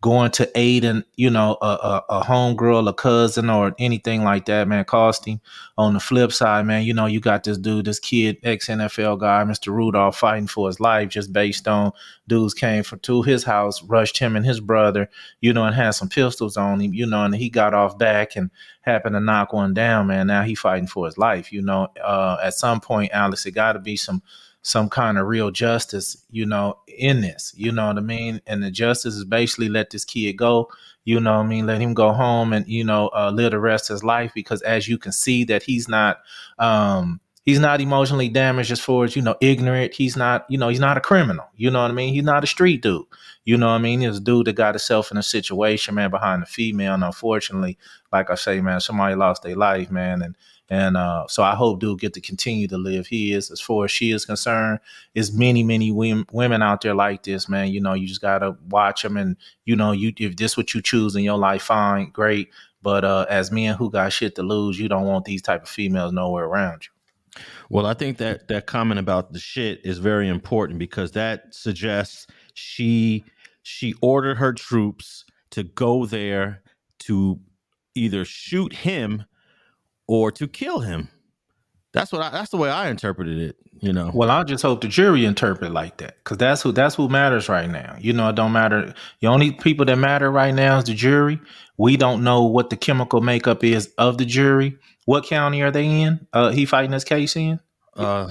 going to aid and you know, a, a, a homegirl, a cousin, or anything like that, man, cost him. On the flip side, man, you know, you got this dude, this kid, ex NFL guy, Mr. Rudolph, fighting for his life just based on dudes came from to his house, rushed him and his brother, you know, and had some pistols on him, you know, and he got off back and happened to knock one down, man. Now he fighting for his life, you know. Uh, at some point, Alex, it got to be some some kind of real justice, you know, in this. You know what I mean? And the justice is basically let this kid go. You know what I mean? Let him go home and you know uh, live the rest of his life because as you can see that he's not um he's not emotionally damaged as far as you know ignorant. He's not you know he's not a criminal. You know what I mean? He's not a street dude. You know what I mean? He's a dude that got himself in a situation, man, behind a female. And unfortunately, like I say, man, somebody lost their life, man, and and uh, so I hope dude get to continue to live. He is, as far as she is concerned, is many, many women, women out there like this, man. You know, you just gotta watch them, and you know, you if this what you choose in your life, fine, great. But uh, as men who got shit to lose, you don't want these type of females nowhere around you. Well, I think that that comment about the shit is very important because that suggests she she ordered her troops to go there to either shoot him or to kill him. That's what I, that's the way I interpreted it. You know. Well, I just hope the jury interpret like that, because that's who that's who matters right now. You know, it don't matter. The only people that matter right now is the jury. We don't know what the chemical makeup is of the jury. What county are they in? Uh, he fighting this case in? Uh,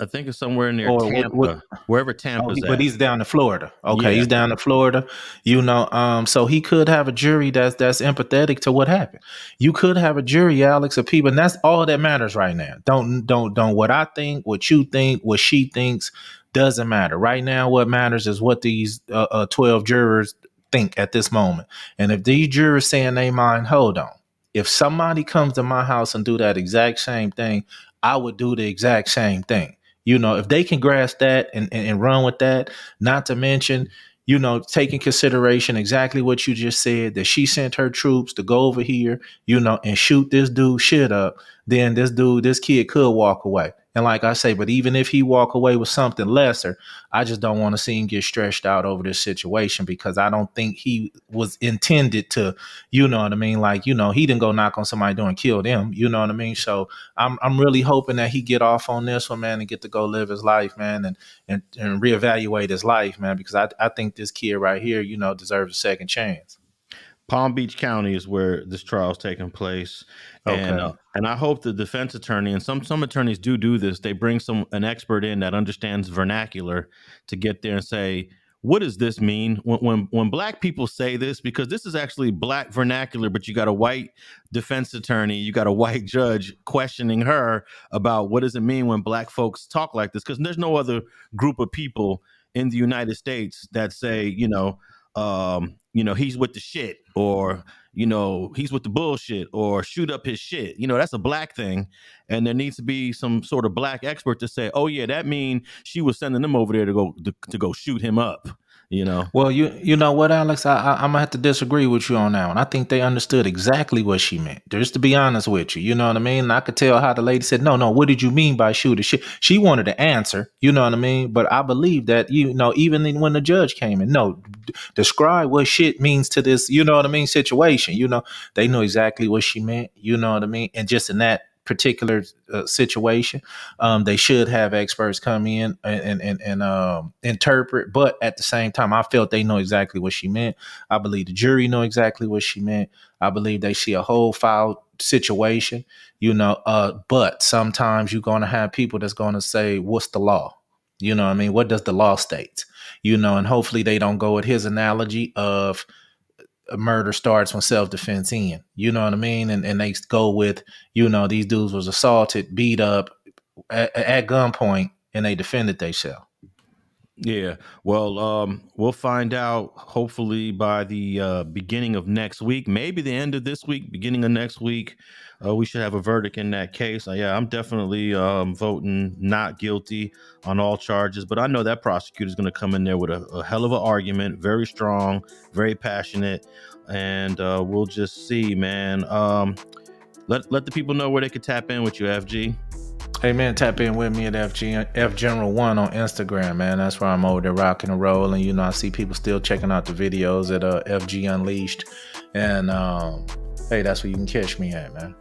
I think it's somewhere near Or Tampa, what- wherever Oh, Tampa's at. but he's down in Florida. Okay, Yeah. he's down in Florida. You know, um, so he could have a jury that's that's empathetic to what happened. You could have a jury, Alex, of people, and that's all that matters right now. Don't don't don't what I think, what you think, what she thinks doesn't matter. Right now, what matters is what these uh, uh, twelve jurors think at this moment. And if these jurors saying they mind, hold on. If somebody comes to my house and do that exact same thing, I would do the exact same thing. You know, if they can grasp that and, and, and run with that, not to mention, you know, taking consideration exactly what you just said, that she sent her troops to go over here, you know, and shoot this dude shit up, then this dude, this kid could walk away. And like I say, but even if he walk away with something lesser, I just don't want to see him get stretched out over this situation because I don't think he was intended to, you know what I mean? Like, you know, he didn't go knock on somebody door and kill them, you know what I mean? So I'm I'm really hoping that he get off on this one, man, and get to go live his life, man, and and, and reevaluate his life, man, because I I think this kid right here, you know, deserves a second chance. Palm Beach County is where this trial is taking place, and uh, and I hope the defense attorney and some some attorneys do do this. They bring some an expert in that understands vernacular to get there and say, what does this mean when when when black people say this? Because this is actually black vernacular, but you got a white defense attorney, you got a white judge questioning her about what does it mean when black folks talk like this? Because there's no other group of people in the United States that say, you know, um, you know, he's with the shit, or you know, he's with the bullshit, or shoot up his shit. You know, that's a black thing, and there needs to be some sort of black expert to say, oh yeah, that mean she was sending them over there to go to, to go shoot him up. You know, Well, you you know what, Alex, I, I I'm gonna have to disagree with you on that one. I think they understood exactly what she meant. Just to be honest with you, you know what I mean. I could tell how the lady said, "No, no, what did you mean by shooter?" She she wanted to answer, you know what I mean. But I believe that you know, even when the judge came in, no, d- describe what shit means to this, you know what I mean, situation. You know, they know exactly what she meant, you know what I mean, and just in that particular uh, situation. Um, they should have experts come in and and, and, um, interpret but at the same time i felt they know exactly what she meant. I believe the jury know exactly what she meant. I believe they see a whole file situation you know uh, but sometimes you're going to have people that's going to say what's the law? You know i mean? What does the law state? You know and hopefully they don't go with his analogy of a murder starts when self-defense in you know what i mean and, and they go with you know these dudes was assaulted beat up at, at gunpoint and they defended themselves Yeah. Well, um, we'll find out hopefully by the uh, beginning of next week, maybe the end of this week, beginning of next week. Uh, we should have a verdict in that case. Uh, yeah, I'm definitely um, voting not guilty on all charges, but I know that prosecutor is going to come in there with a, a hell of an argument, very strong, very passionate, and uh, we'll just see, man. Um, let let the people know where they could tap in with you, FG. Hey man, tap in with me at FG F General One on Instagram, man. That's where I'm over there rocking and rolling. You know, I see people still checking out the videos at uh, FG Unleashed, and um, hey, that's where you can catch me at, man.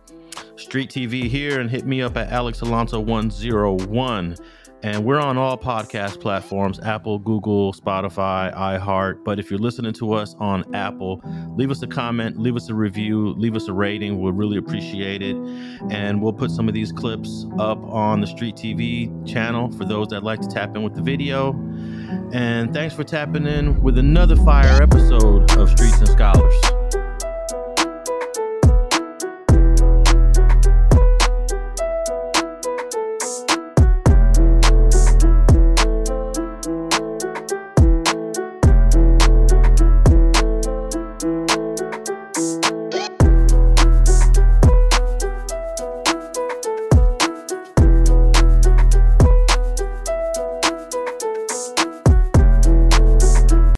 Street TV here and hit me up at Alex Alonso 101. And we're on all podcast platforms Apple, Google, Spotify, iHeart. But if you're listening to us on Apple, leave us a comment, leave us a review, leave us a rating. We'll really appreciate it. And we'll put some of these clips up on the Street TV channel for those that like to tap in with the video. And thanks for tapping in with another fire episode of Streets and Scholars.